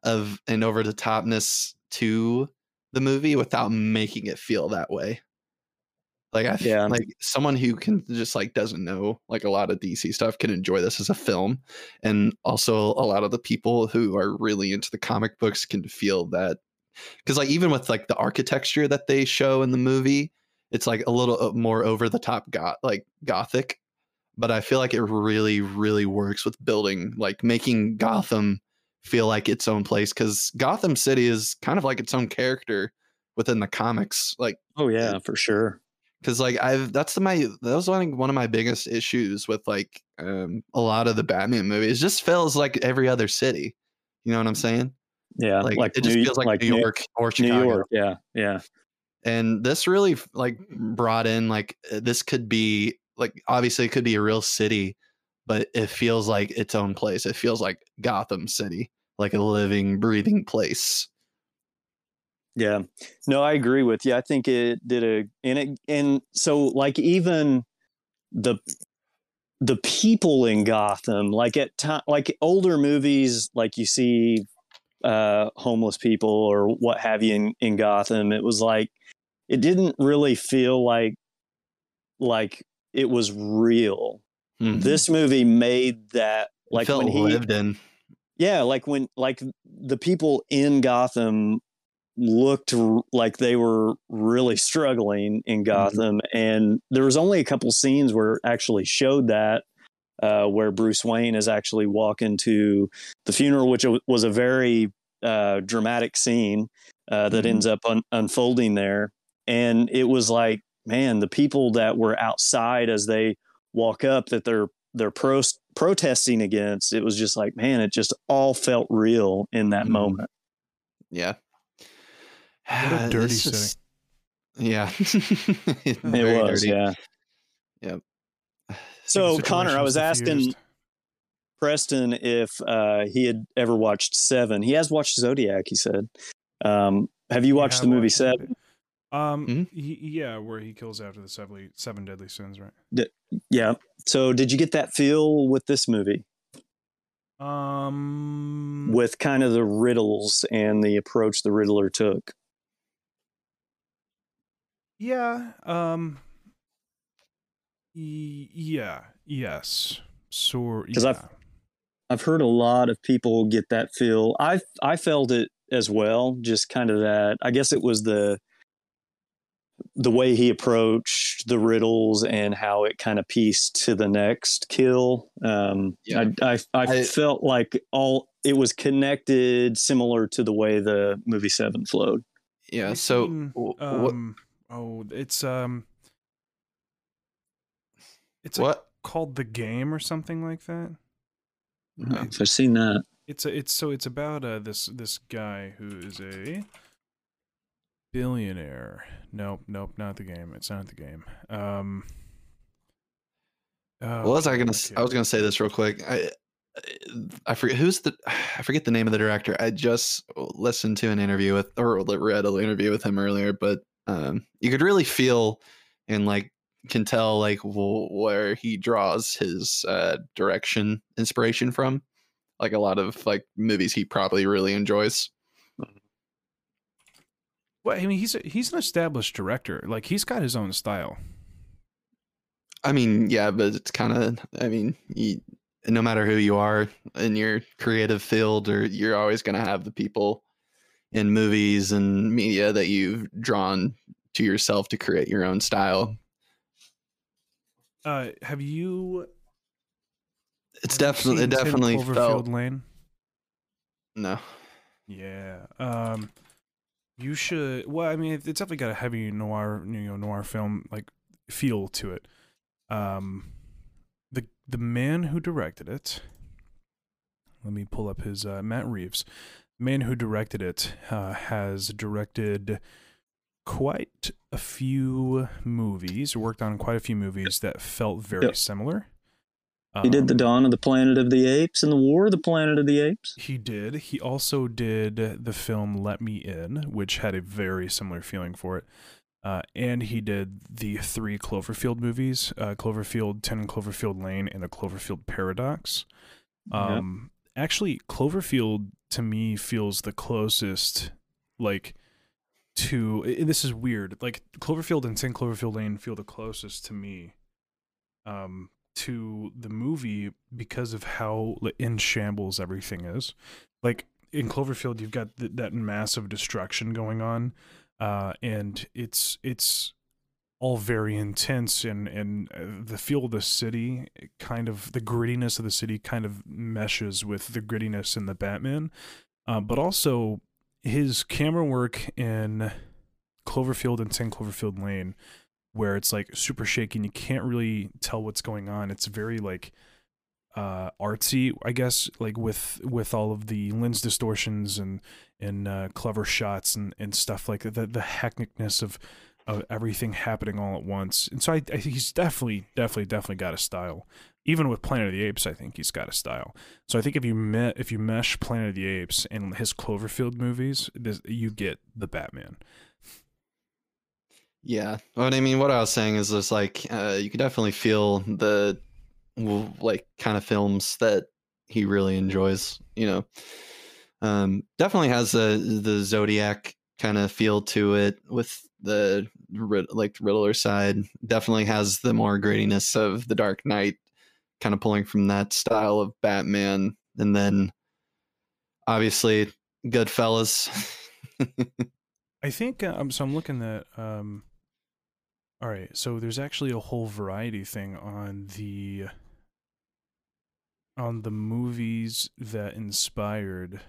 of and over the topness to the movie without making it feel that way. Like I Yeah. like someone who can just like doesn't know like a lot of DC stuff can enjoy this as a film, and also a lot of the people who are really into the comic books can feel that because like even with like the architecture that they show in the movie, it's like a little uh, more over the top got like gothic, but I feel like it really really works with building like making Gotham feel like its own place because Gotham City is kind of like its own character within the comics. Like Oh yeah, for sure. because like I've that's the, my that was one one of my biggest issues with like um a lot of the Batman movies. It just feels like every other city. You know what I'm saying? Yeah, Like, like, it just New, feels like, like New York or New Chicago. York. Yeah, yeah, And this really like brought in like uh, this could be like obviously it could be a real city, but it feels like its own place. It feels like Gotham City, like a living, breathing place. Yeah. No, I agree with you. I think it did a and it and so like even the the people in Gotham, like at time like older movies, like you see uh homeless people or what have you in, in Gotham, it was like it didn't really feel like like it was real. Mhm. This movie made that like when he lived in. yeah, like when like the people in Gotham looked r- like they were really struggling in Gotham, and there was only a couple scenes where it actually showed that. Uh, where Bruce Wayne is actually walking to the funeral, which was a very uh, dramatic scene uh, that Mhm. ends up un- unfolding there. And it was like, man, the people that were outside as they walk up that they're they're pro- protesting against, it was just like, man, it just all felt real in that Mhm. moment. Yeah. What a (sighs) dirty It's city. Yeah. (laughs) It was, dirty. yeah. Yep. So Connor, I situation's was asking. Preston if uh, he had ever watched Seven. He has watched Zodiac. He said. Um, have you You watched have the movie watched it? Seven? Um, Mhm. he, yeah, where he kills after the seven, seven deadly sins, right? Yeah. So did you get that feel with this movie, Um, with kind of the riddles and the approach the Riddler took? yeah, um, y- yeah, yes, so 'Cause yeah. I've- I've heard a lot of people get that feel. I I felt it as well. Just kind of that. I guess it was the the way he approached the riddles and how it kind of pieced to the next kill. Um, Yeah. I, I I I- felt like all it was connected, similar to the way the movie Seven flowed. Yeah. So seen, wh- what? um, oh, it's um, it's like What? called the game or something like that. Uh, I've seen that. It's a, it's so it's about uh this this guy who is a billionaire. Nope, nope, not the game. It's not the game. Um. What was I gonna? s- I was gonna say this real quick. I I forget who's the (sighs) I forget the name of the director. I just listened to an interview with or read an interview with him earlier, but um, you could really feel in like can tell like where he draws his uh, direction inspiration from. Like a lot of like movies he probably really enjoys. Well, I mean, he's a, he's an established director. Like he's got his own style. I mean, yeah, but it's kind of. I mean, you, no matter who you are in your creative field, or you're always going to have the people in movies and media that you've drawn to yourself to create your own style. Uh, have you? It's have you definitely, it seen 10 definitely Cloverfield felt. Lane. No, Yeah. Um, you should. Well, I mean, it's definitely got a heavy noir, you know, noir film like feel to it. Um, the the man who directed it. Let me pull up his uh, Matt Reeves. Man who directed it uh, has directed quite a few movies. Worked on quite a few movies that felt very Yep. similar. He did the Um, Dawn of the Planet of the Apes and the War of the Planet of the Apes. He did. He also did the film Let Me In, which had a very similar feeling for it. Uh, and he did the three Cloverfield movies uh, Cloverfield, 10 Cloverfield Lane, and the Cloverfield Paradox. Um, Actually, Cloverfield to me feels the closest, like, to. i- This is weird. Like, Cloverfield and 10 Cloverfield Lane feel the closest to me um, to the movie because of how in shambles everything is. Like in Cloverfield, you've got th- that massive destruction going on, uh, and it's it's all very intense and and uh, the feel of the city kind of the grittiness of the city kind of meshes with the grittiness in the Batman, uh, but also his camera work in Cloverfield and 10 Cloverfield Lane where it's like super shaky and you can't really tell what's going on. It's very like uh artsy, I guess, like with with all of the lens distortions and and uh, clever shots and and stuff like that. The, the hecticness of of everything happening all at once. And so I, I think he's definitely, definitely, definitely got a style. Even with Planet of the Apes, I think he's got a style. So I think if you met, if you mesh Planet of the Apes and his Cloverfield movies, this, you get the Batman. Yeah, what I mean, what I was saying is, just like uh, you could definitely feel the like kind of films that he really enjoys. You know, um, definitely has the the Zodiac kind of feel to it with the like Riddler side. Definitely has the more grittiness of the Dark Knight, kind of pulling from that style of Batman, and then obviously Goodfellas. (laughs) I think um, so. I'm looking at um, all right, so there's actually a whole variety thing on the on the movies that inspired.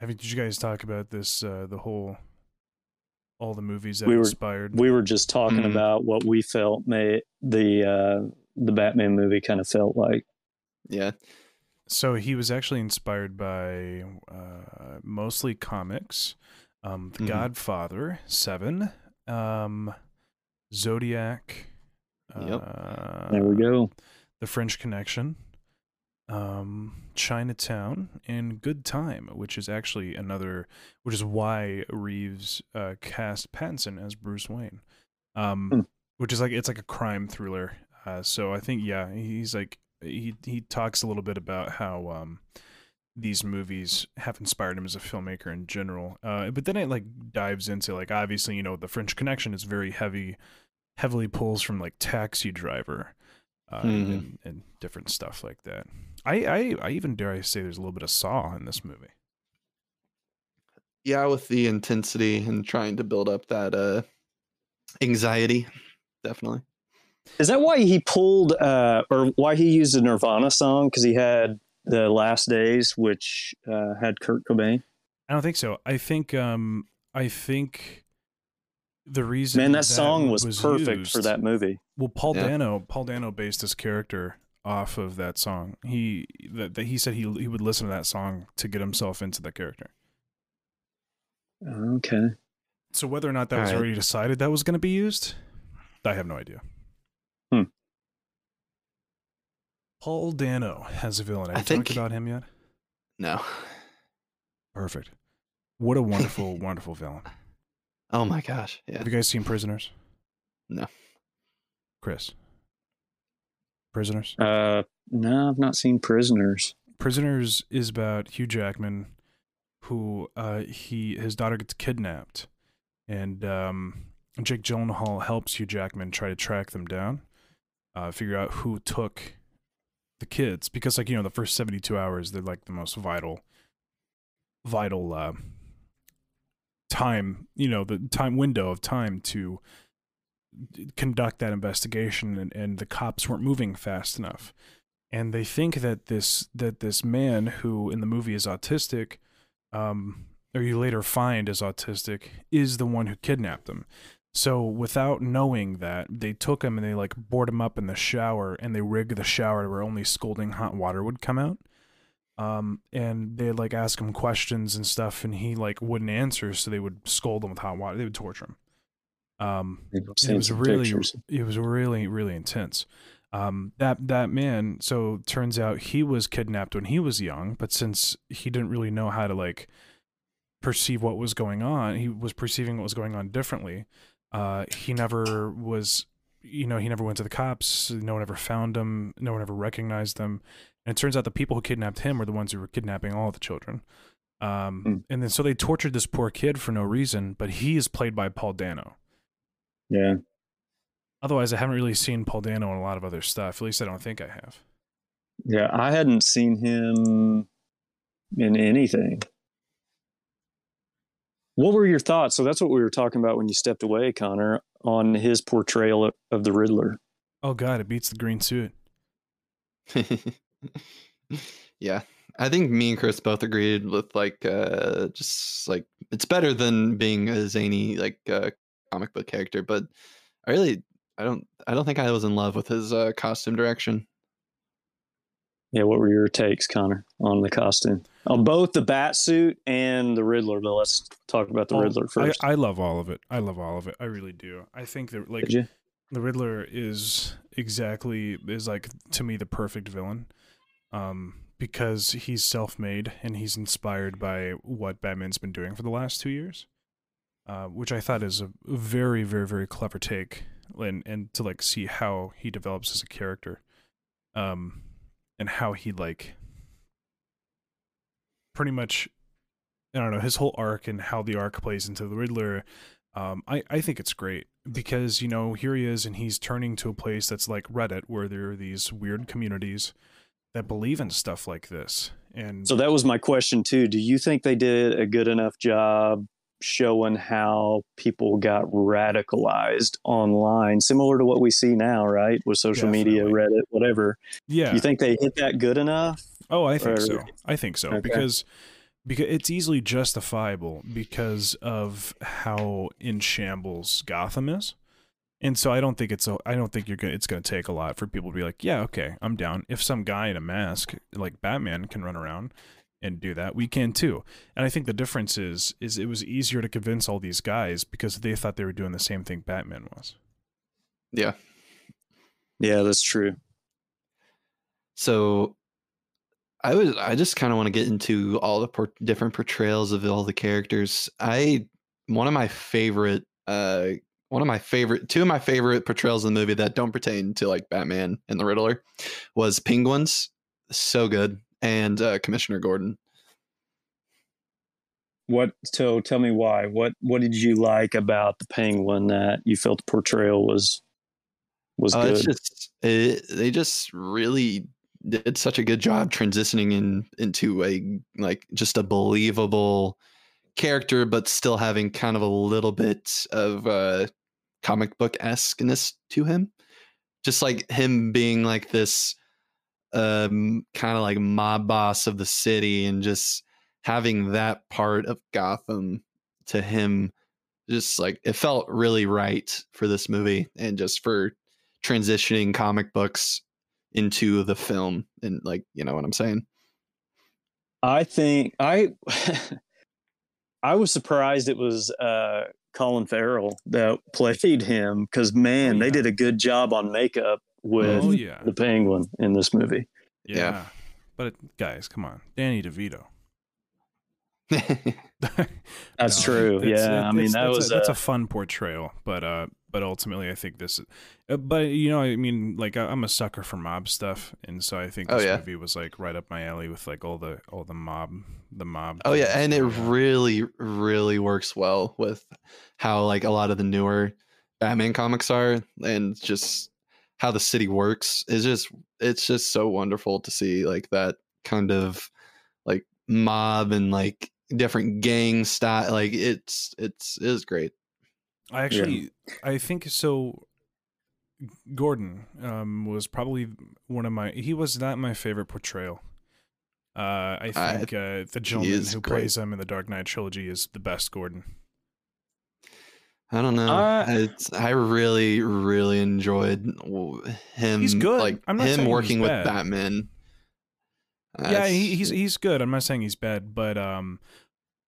Have you, did you guys talk about this? Uh, the whole all the movies that we were, inspired. We were just talking mm-hmm. about what we felt made the uh, the Batman movie kind of felt like. Yeah. So he was actually inspired by uh, mostly comics, um, The mm-hmm. Godfather, Seven, um, Zodiac. Yep. Uh, there we go. The French Connection, um, Chinatown, and Good Time, which is actually another, which is why Reeves uh, cast Pattinson as Bruce Wayne, um, hmm. which is like it's like a crime thriller. Uh, so I think yeah, he's like he he talks a little bit about how um, these movies have inspired him as a filmmaker in general. Uh, but then it like dives into like obviously you know the French Connection is very heavy, heavily pulls from like Taxi Driver, uh, mm-hmm. and, and, different stuff like that. I, I I even dare I say there's a little bit of Saw in this movie. Yeah, with the intensity and trying to build up that uh anxiety, definitely. Is that why he pulled, uh, or why he used a Nirvana song? Because he had the Last Days, which uh, had Kurt Cobain? I don't think so. I think um, I think the reason man that, that song was, was perfect used, for that movie. Well, Paul yeah. Dano, Paul Dano based his character off of that song. He that, that he said he he would listen to that song to get himself into the character. Okay. So whether or not that All was right. already decided that was going to be used, I have no idea. Hmm. Paul Dano has a villain. Have I you think... talked about him yet? No. Perfect. What a wonderful, (laughs) wonderful villain. Oh my gosh. Yeah. Have you guys seen Prisoners? No. Chris. Prisoners? Uh no, I've not seen Prisoners. Prisoners is about Hugh Jackman who uh he his daughter gets kidnapped and um Jake Gyllenhaal helps Hugh Jackman try to track them down. Uh figure out who took the kids because like you know the first 72 hours they're like the most vital vital uh time you know the time window of time to conduct that investigation and, and the cops weren't moving fast enough and they think that this that this man who in the movie is autistic um or you later find is autistic is the one who kidnapped them so without knowing that, they took him and they like bored him up in the shower and they rigged the shower where only scalding hot water would come out. Um, and they'd like ask him questions and stuff, and he like wouldn't answer, so they would scold him with hot water. They would torture him. Um, it was really, pictures. it was really, really intense. Um, that that man. So turns out he was kidnapped when he was young, but since he didn't really know how to like perceive what was going on, he was perceiving what was going on differently. Uh, he never was, you know, he never went to the cops. No one ever found him. No one ever recognized them. And it turns out the people who kidnapped him were the ones who were kidnapping all the children. Um, mm. And then so they tortured this poor kid for no reason, but he is played by Paul Dano. Yeah. Otherwise, I haven't really seen Paul Dano in a lot of other stuff. At least I don't think I have. Yeah, I hadn't seen him in anything. What were your thoughts? So that's what we were talking about when you stepped away, Connor, on his portrayal of the Riddler. Oh God, it beats the green suit. (laughs) yeah, I think me and Chris both agreed with like uh just like it's better than being a zany like uh, comic book character, but I really I don't I don't think I was in love with his uh, costume direction. Yeah, what were your takes, Connor, on the costume? on both the bat suit and the Riddler. But let's talk about the Oh, Riddler first. I, I love all of it. I love all of it. I really do. I think that like Did you? the Riddler is exactly is like to me the perfect villain, um, because he's self-made and he's inspired by what Batman's been doing for the last two years, uh, which I thought is a very very very clever take, and and to like see how he develops as a character, um, and how he like pretty much I don't know his whole arc and how the arc plays into the Riddler. Um, I I think it's great because you know here he is and he's turning to a place that's like Reddit where there are these weird communities that believe in stuff like this and So that was my question too. Do you think they did a good enough job showing how people got radicalized online, similar to what we see now, right? With social media, Reddit, whatever. yeah You think they hit that good enough? Oh, I think Or- so. I think so Okay. because because it's easily justifiable because of how in shambles Gotham is. And so I don't think it's a, I don't think you're gonna it's gonna take a lot for people to be like, yeah, okay, I'm down. If some guy in a mask like Batman can run around and do that, we can too. And I think the difference is is it was easier to convince all these guys because they thought they were doing the same thing Batman was. Yeah. Yeah, that's true. So I was I just kind of want to get into all the por- different portrayals of all the characters. I one of my favorite uh one of my favorite two of my favorite portrayals in the movie that don't pertain to like Batman and the Riddler was Penguins. So good. And uh Commissioner Gordon. What so tell me why. What what did you like about the penguin that you felt the portrayal was was Uh, good? just it, they just really did such a good job transitioning in into a like just a believable character, but still having kind of a little bit of uh, comic book esqueness to him. Just like him being like this um, kind of like mob boss of the city, and just having that part of Gotham to him, just like it felt really right for this movie, and just for transitioning comic books into the film and like you know what i'm saying I think I (laughs) I was surprised it was uh Colin Farrell that played him because man, Oh, they did a good job on makeup with Oh yeah. the penguin in this movie. Yeah. Yeah. But guys, come on. Danny DeVito. (laughs) That's No, true. it's- yeah, it- I mean it's- that that's was a, that's uh, a fun portrayal, but uh, but ultimately, I think this. Is, uh, but you know, I mean, like I- I'm a sucker for mob stuff, and so I think Oh, this yeah. movie was like right up my alley with like all the all the mob, the mob. oh yeah and it really really works well with how like a lot of the newer batman comics are and just how the city works is just it's just so wonderful to see like that kind of like mob and like different gang style like it's it's it is great I actually, I think so. Gordon um, was probably one of my. He was not my favorite portrayal. Uh, I I- think uh, the gentleman who great. plays him in the Dark Knight trilogy is the best Gordon. I don't know. Uh, it's, I really, really enjoyed him. He's good. Like I'm not saying him he's working with bad. Batman. Uh, yeah, he, he's he's good. I'm not saying he's bad, but um,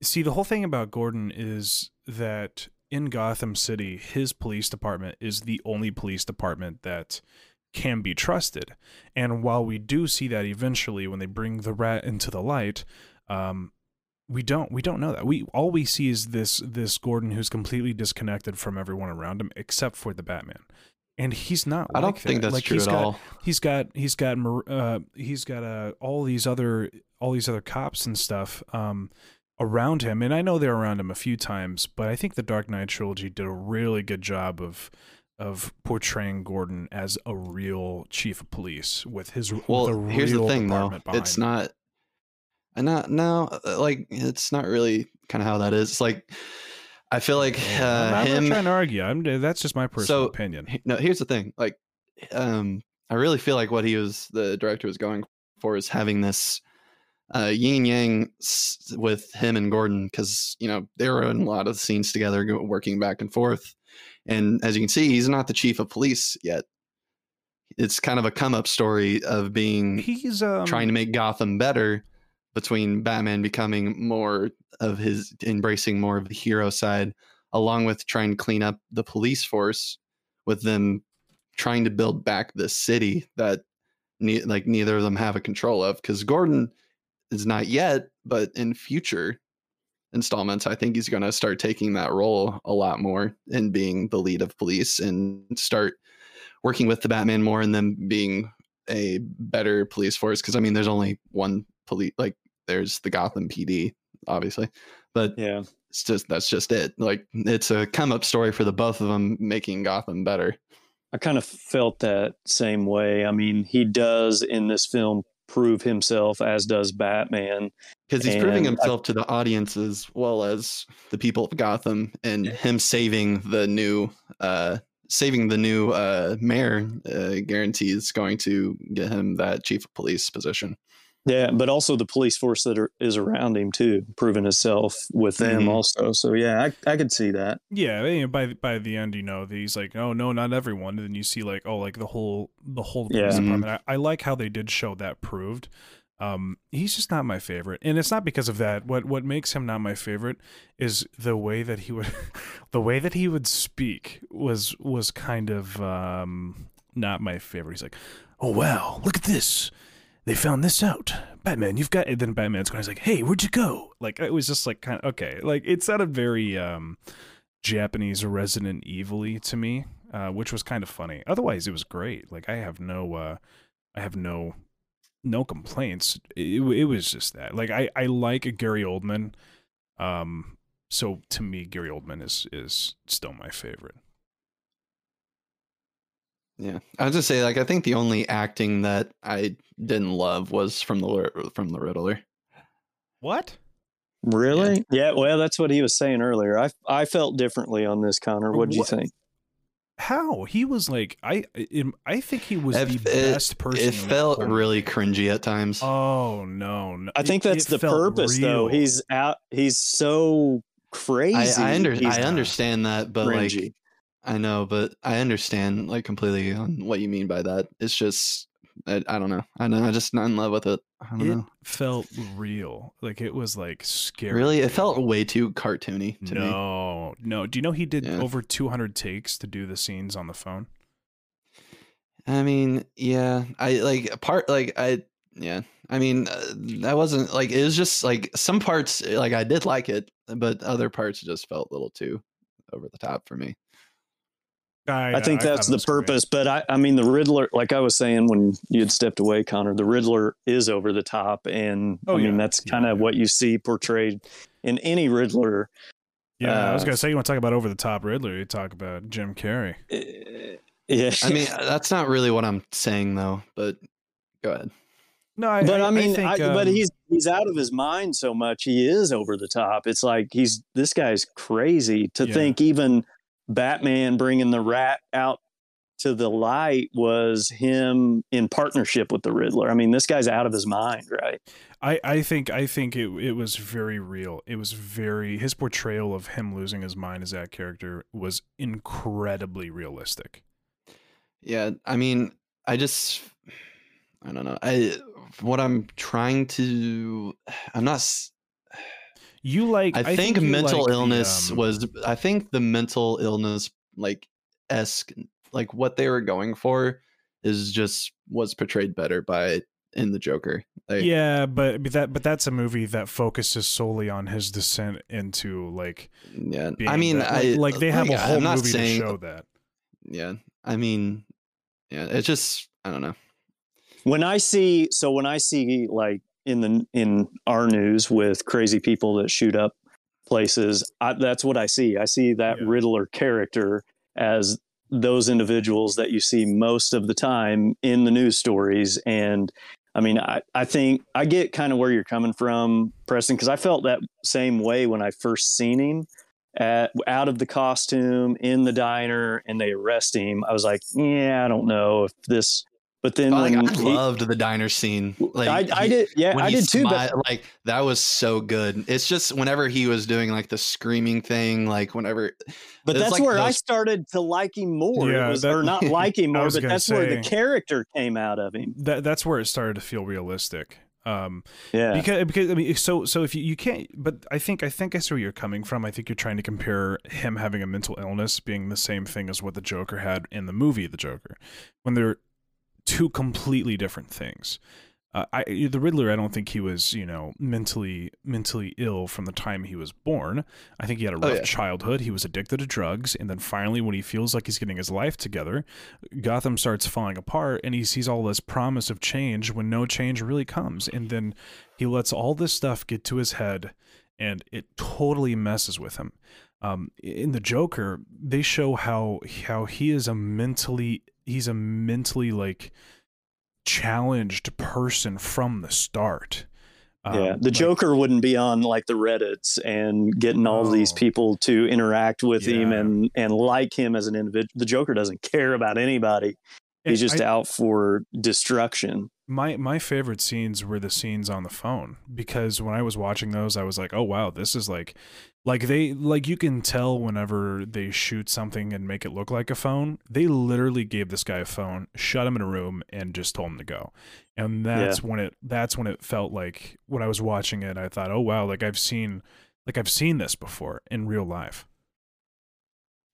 see, the whole thing about Gordon is that in Gotham City, his police department is the only police department that can be trusted. And while we do see that eventually when they bring the rat into the light, um, we don't we don't know that. We all we see is this this Gordon who's completely disconnected from everyone around him except for the Batman. And he's not. I don't like think that. that's like, true he's at got, all. he's got he's got uh he's got uh all these other all these other cops and stuff um around him and I know they're around him a few times but I think the Dark Knight trilogy did a really good job of of portraying Gordon as a real chief of police with his Well, with here's the thing, though. It's him. not. And not no, uh, like it's not really kind of how that is. It's like I feel like I'm, uh, I'm him. not trying to argue I'm that's just my personal So, opinion no here's the thing like um i really feel like what he was the director was going for is having this uh yin yang with him and gordon because you know they were in a lot of scenes together working back and forth and as you can see he's not the chief of police yet it's kind of a come up story of being he's um trying to make gotham better between Batman becoming more of his embracing more of the hero side, along with trying to clean up the police force, with them trying to build back this city that ne- like neither of them have a control of. Because Gordon is not yet, but in future installments, I think he's going to start taking that role a lot more and being the lead of police and start working with the Batman more and then being a better police force. Because I mean, there's only one police, like there's the Gotham PD, obviously, but Yeah. it's just that's just it. Like it's a come up story for the both of them making Gotham better. I kind of felt that same way. I mean, he does in this film prove himself, as does Batman. because he's proving And I- himself to the audience as well as the people of Gotham, and him saving the new, uh, saving the new uh, mayor uh, guarantees going to get him that chief of police position. Yeah, but also the police force that are, is around him too, proving himself with them Mhm. also. So yeah, I, I could see that. Yeah, you know, by by the end, you know, he's like, oh no, not everyone. And then you see like, oh, like the whole the whole police Yeah. department. I, I like how they did show that proved. Um, he's just not my favorite, and it's not because of that. What what makes him not my favorite is the way that he would, (laughs) the way that he would speak was was kind of um not my favorite. He's like, oh wow, look at this. They found this out. Batman, you've got. And then Batman's going. He's like, "Hey, where'd you go?" Like it was just like kind of okay. Like it sounded very um, Japanese Resident Evil-y to me, uh, which was kind of funny. Otherwise, it was great. Like I have no, uh, I have no, no complaints. It, it was just that. Like I, I like Gary Oldman. Um, so to me, Gary Oldman is is still my favorite. Yeah, I was just say like I think the only acting that I didn't love was from the from the Riddler. What? Really? Yeah. well, that's what he was saying earlier. I I felt differently on this, Connor. What do you think? How he was like I, I- I think he was It- the it- best person. It felt whole really cringy at times. Oh no, no. I think It- that's it the felt purpose, though. He's out. He's so crazy. I I, under, I understand that, but like cringy. I know, but I understand like completely on what you mean by that. It's just I, I don't know. I know. I just not in love with it. I don't it know. felt real. Like it was like scary. Really, it felt way too cartoony to me. no, no. Do you know he did Yeah. over 200 takes to do the scenes on the phone? I mean, yeah, I like part like I yeah. I mean, uh, that wasn't like it was just like some parts like I did like it, but other parts just felt a little too over the top for me. I think thought that's it the was great. purpose. But I, I mean, the Riddler, like I was saying when you had stepped away, Connor, the Riddler is over the top, and Oh, I mean yeah. that's kind of Yeah. what you see portrayed in any Riddler. Yeah, I was uh, gonna say you want to talk about over the top Riddler. You talk about Jim Carrey. Eh, Yeah, I mean, that's not really what I'm saying though. But go ahead. No, I, but I, mean, think, I, but um, he's he's out of his mind so much. He is over the top. It's like he's this guy's crazy to Yeah. think even Batman bringing the rat out to the light was him in partnership with the Riddler. I mean, this guy's out of his mind, right? I, I think I think it it was very real. It was very his portrayal of him losing his mind as that character was incredibly realistic. Yeah, I mean, I just I don't know. I what I'm trying to I'm not s- You like I, think, you mental like the, illness um, was I think the mental illness like esque like what they were going for is just was portrayed better by in the Joker. Like, yeah, but but that but that's a movie that focuses solely on his descent into like. yeah. I mean, that- I like, like they have like, a whole I'm not movie saying, to show that. Yeah, I mean, yeah. It's just I don't know. when I see so when I see like in the in our news with crazy people that shoot up places, I, that's what I see. I see that Yeah. Riddler character as those individuals that you see most of the time in the news stories and I mean, I, I think I get kind of where you're coming from, Preston, because I felt that same way when I first seen him at, out of the costume in the diner and they arrest him. I was like, yeah, I don't know if this, but then Like, when I he- loved the diner scene. Like I, I he- did, yeah, when I did too. But like that was so good. It's just whenever he was doing like the screaming thing, like whenever but that's like where I started to like him more. Yeah, was, that- or not (laughs) like him more, but gonna that's where the character came out of him. That that's where it started to feel realistic. Um, Yeah. because because I mean, so so if you, you can't, but I think I think I see where you're coming from. I think you're trying to compare him having a mental illness being the same thing as what the Joker had in the movie The Joker, when they're two completely different things. Uh, I the Riddler, I don't think he was you know mentally mentally ill from the time he was born. I think he had a Oh, rough yeah. childhood. He was addicted to drugs, and then finally, when he feels like he's getting his life together, Gotham starts falling apart, and he sees all this promise of change when no change really comes, and then he lets all this stuff get to his head, and it totally messes with him. Um, in the Joker, they show how how he is a mentally he's a mentally like challenged person from the start. yeah. Um, The like- Joker wouldn't be on like the Reddits and getting all of these people to interact with him and and like him as an individual. The Joker doesn't care about anybody. He's just I- out for destruction. my my favorite scenes were the scenes on the phone because when I was watching those, I was like, oh wow, this is like, like they like you can tell whenever they shoot something and make it look like a phone, they literally gave this guy a phone, shut him in a room, and just told him to go. And that's when it that's when it felt like when I was watching it, I thought, oh wow, like I've seen like I've seen this before in real life.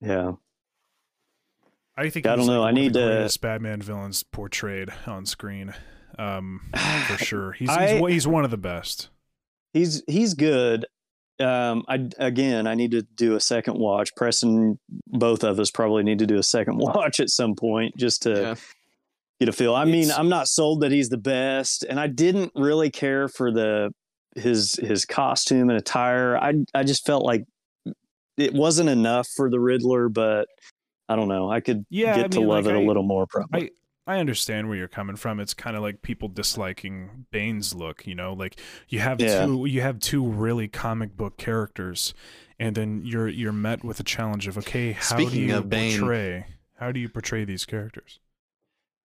Yeah. I think I don't he's, like, know, I need to- Batman villains portrayed on screen. Um, for (sighs) sure. He's I- he's, one- he's one of the best. He's he's good. Um, I again, I need to do a second watch. Preston, both of us probably need to do a second (laughs) watch at some point just to Yeah. get a feel. I mean, I'm not sold that he's the best, and I didn't really care for the his his costume and attire. I I just felt like it wasn't enough for the Riddler, but I don't know. I could Yeah, get I to mean, love like, it a I- little more. Probably. I understand where you're coming from. It's kind of like people disliking Bane's look, you know, like you have Yeah. two you have two really comic book characters and then you're you're met with a challenge of okay, how do you Bane- portray how do you portray these characters?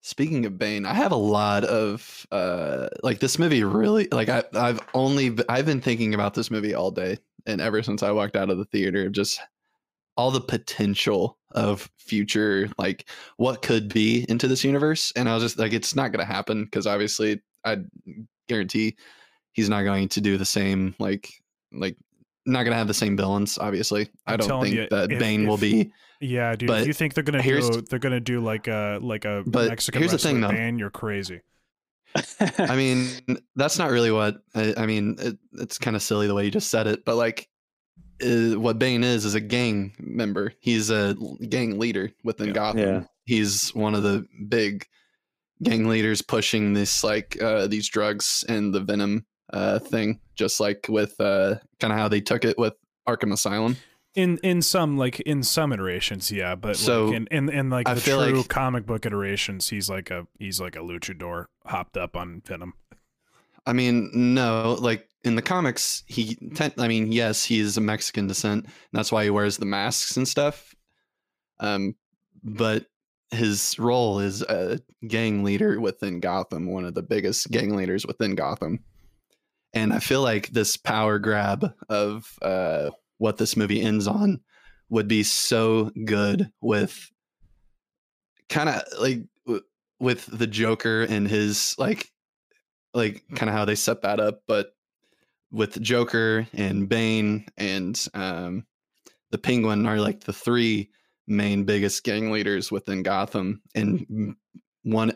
Speaking of Bane, I have a lot of uh like this movie really like I I've only I've been thinking about this movie all day and ever since I walked out of the theater just all the potential of future like what could be into this universe and I was just like it's not going to happen because obviously I guarantee he's not going to do the same like like not going to have the same villains obviously. I I'm don't think you, that if- Bane will be Yeah, dude, But if you think they're gonna do they're gonna do like a like a But Mexican here's the thing, though. Bane, you're crazy. I mean, that's not really what I, I mean. It, it's kind of silly the way you just said it, but like, uh, what Bane is is a gang member. He's a gang leader within Yeah. Gotham. Yeah. He's one of the big gang leaders pushing this like uh, these drugs and the Venom uh, thing, just like with uh, kind of how they took it with Arkham Asylum. In in some like in some iterations, yeah, but So, like in, in in like I the feel true like- comic book iterations, he's like a he's like a luchador hopped up on Venom. I mean, no, like in the comics, he. Ten, I mean, yes, he's a Mexican descent. That's why he wears the masks and stuff. Um, but his role is a gang leader within Gotham, one of the biggest gang leaders within Gotham. And I feel like this power grab of uh, what this movie ends on would be so good with kind of like w- with the Joker and his like like kind of how they set that up, but with Joker and Bane and um, the Penguin are like the three main biggest gang leaders within Gotham, and one,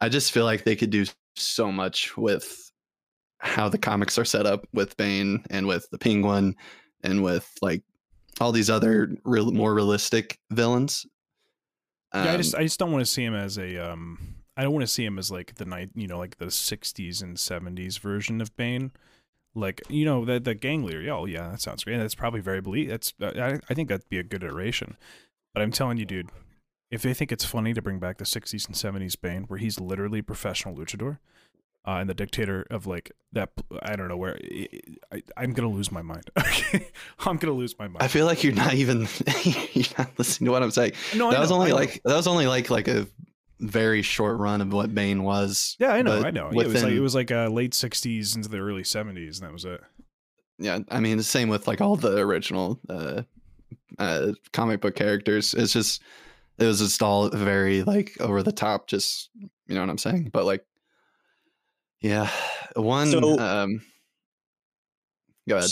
I just feel like they could do so much with how the comics are set up with Bane and with the Penguin and with like all these other real more realistic villains. yeah, I Um, just I just don't want to see him as a um I don't want to see him as like the night you know like the 60s and 70s version of Bane. Like you know the the gang leader. Yeah, oh, yeah, that sounds great. That's probably very believe. That's I I think that'd be a good iteration. But I'm telling you, dude, if they think it's funny to bring back the 60s and 70s Bane, where he's literally professional luchador, uh, and the dictator of like that, I don't know where. I, I'm gonna lose my mind. (laughs) Okay, I'm gonna lose my mind. I feel like you're not even (laughs) you're not listening to what I'm saying. no, that was only like that was only like like a very short run of what Bane was. Yeah, I know, I know. Yeah, it was like within- it was like uh, late '60s into the early '70s, and that was it. yeah i mean the same with like all the original uh uh comic book characters it's just it was just all very like over the top just you know what i'm saying but like yeah (sighs) one. So- um, go ahead.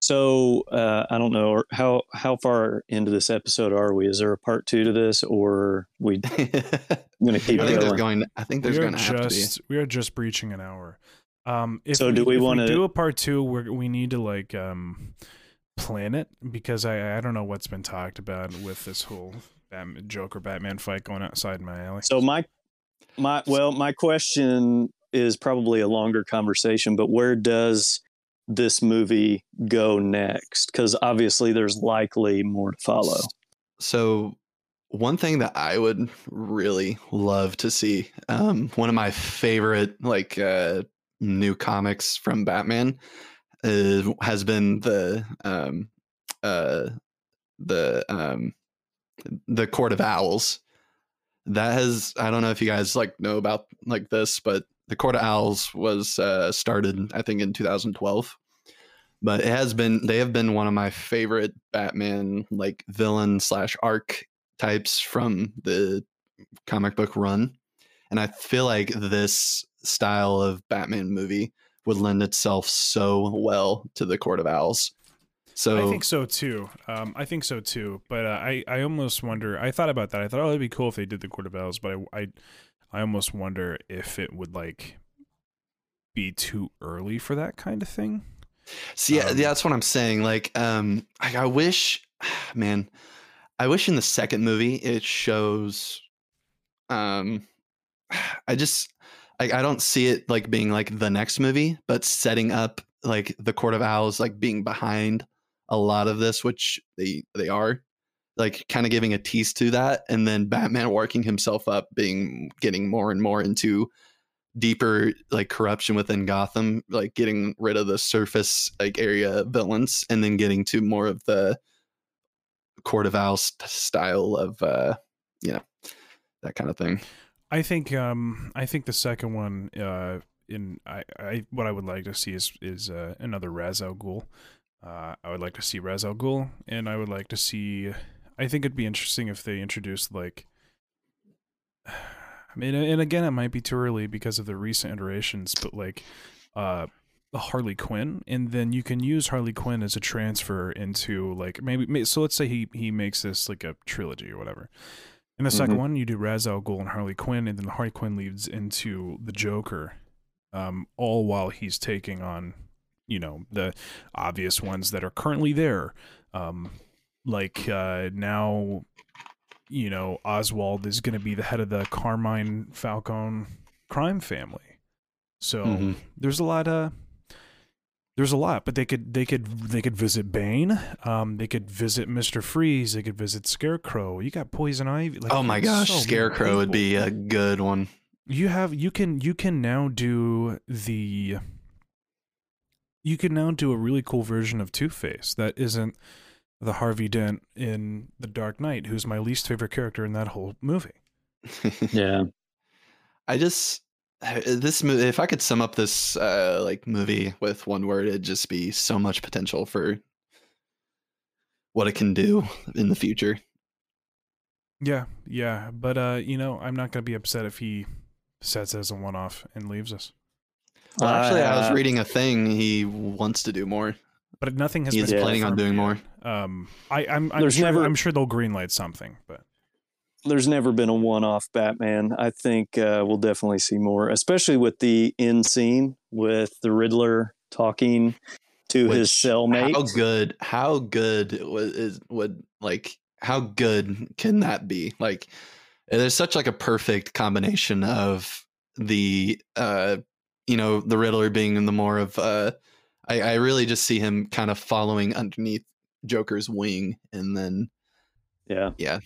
So uh, I don't know how how far into this episode are we? Is there a part two to this, or we I (laughs) gonna keep think there's going? going. I think there's we are going to have to be. just we are just breaching an hour. Um, if So do we wanna- do a part two? We we need to like um plan it because I I don't know what's been talked about with this whole Batman, Joker Batman fight going outside my alley. So my my well, my question is probably a longer conversation, but where does this movie go next? Because obviously, there's likely more to follow. So one thing that I would really love to see, um, one of my favorite like uh, new comics from Batman, is, has been the um, uh, the um, the Court of Owls. That has I don't know if you guys like know about like this, but the Court of Owls was uh, started I think in 2012 but it has been they have been one of my favorite batman like villain slash arc types from the comic book run and i feel like this style of batman movie would lend itself so well to the court of owls so I think so too. Um, I think so too. But uh, I, I almost wonder. I thought about that. I thought, oh, it'd be cool if they did the Court of Owls. But I, I, I almost wonder if it would like be too early for that kind of thing. See, yeah, Um, that's what I'm saying. Like, um, I, I wish, (sighs) man, I wish in the second movie it shows, um, (sighs) I just, I, I don't see it like being like the next movie, but setting up like the Court of Owls like being behind a lot of this, which they they are, like kind of giving a tease to that, and then Batman working himself up, being getting more and more into deeper like corruption within Gotham, like getting rid of the surface like area villains, and then getting to more of the Court of Owls st- style of uh, you know, that kind of thing. I think um I think the second one uh in I, I what I would like to see is is uh, another Ra's al Ghul. Uh, I would like to see Ra's al Ghul, and I would like to see. I think it'd be interesting if they introduced like. (sighs) I mean, and again, it might be too early because of the recent iterations, but like, uh, Harley Quinn, and then you can use Harley Quinn as a transfer into like maybe. may- So let's say he he makes this like a trilogy or whatever. In the second Mhm. one, you do Ra's al Ghul and Harley Quinn, and then Harley Quinn leads into the Joker, um, all while he's taking on, you know, the obvious ones that are currently there. Um, like uh, now, you know, Oswald is going to be the head of the Carmine Falcone crime family. So Mhm. there's a lot of there's a lot, but they could they could they could visit Bane, um, they could visit Mister Freeze, they could visit Scarecrow. You got Poison Ivy. Like, oh my gosh, so Scarecrow would be a good one. You have you can you can now do the you can now do a really cool version of Two Face that isn't the Harvey Dent in The Dark Knight, who's my least favorite character in that whole movie. (laughs) Yeah, I just this movie. If I could sum up this uh, like movie with one word, it'd just be so much potential for what it can do in the future. Yeah, yeah, but uh, you know, I'm not gonna be upset if he sets it as a one-off and leaves us. Well, actually, I was Uh, reading a thing. He wants to do more. But nothing has He's been planning on doing confirmed yet. Um, I, I'm, I'm There's sure, never- I'm sure they'll greenlight something, but there's never been a one-off Batman. I think uh, we'll definitely see more, especially with the end scene with the Riddler talking to his cellmate. How good? How good was is would like? How good can that be? Like, there's such like a perfect combination of the uh, you know, the Riddler being in the more of uh, I, I really just see him kind of following underneath Joker's wing, and then Yeah. yeah,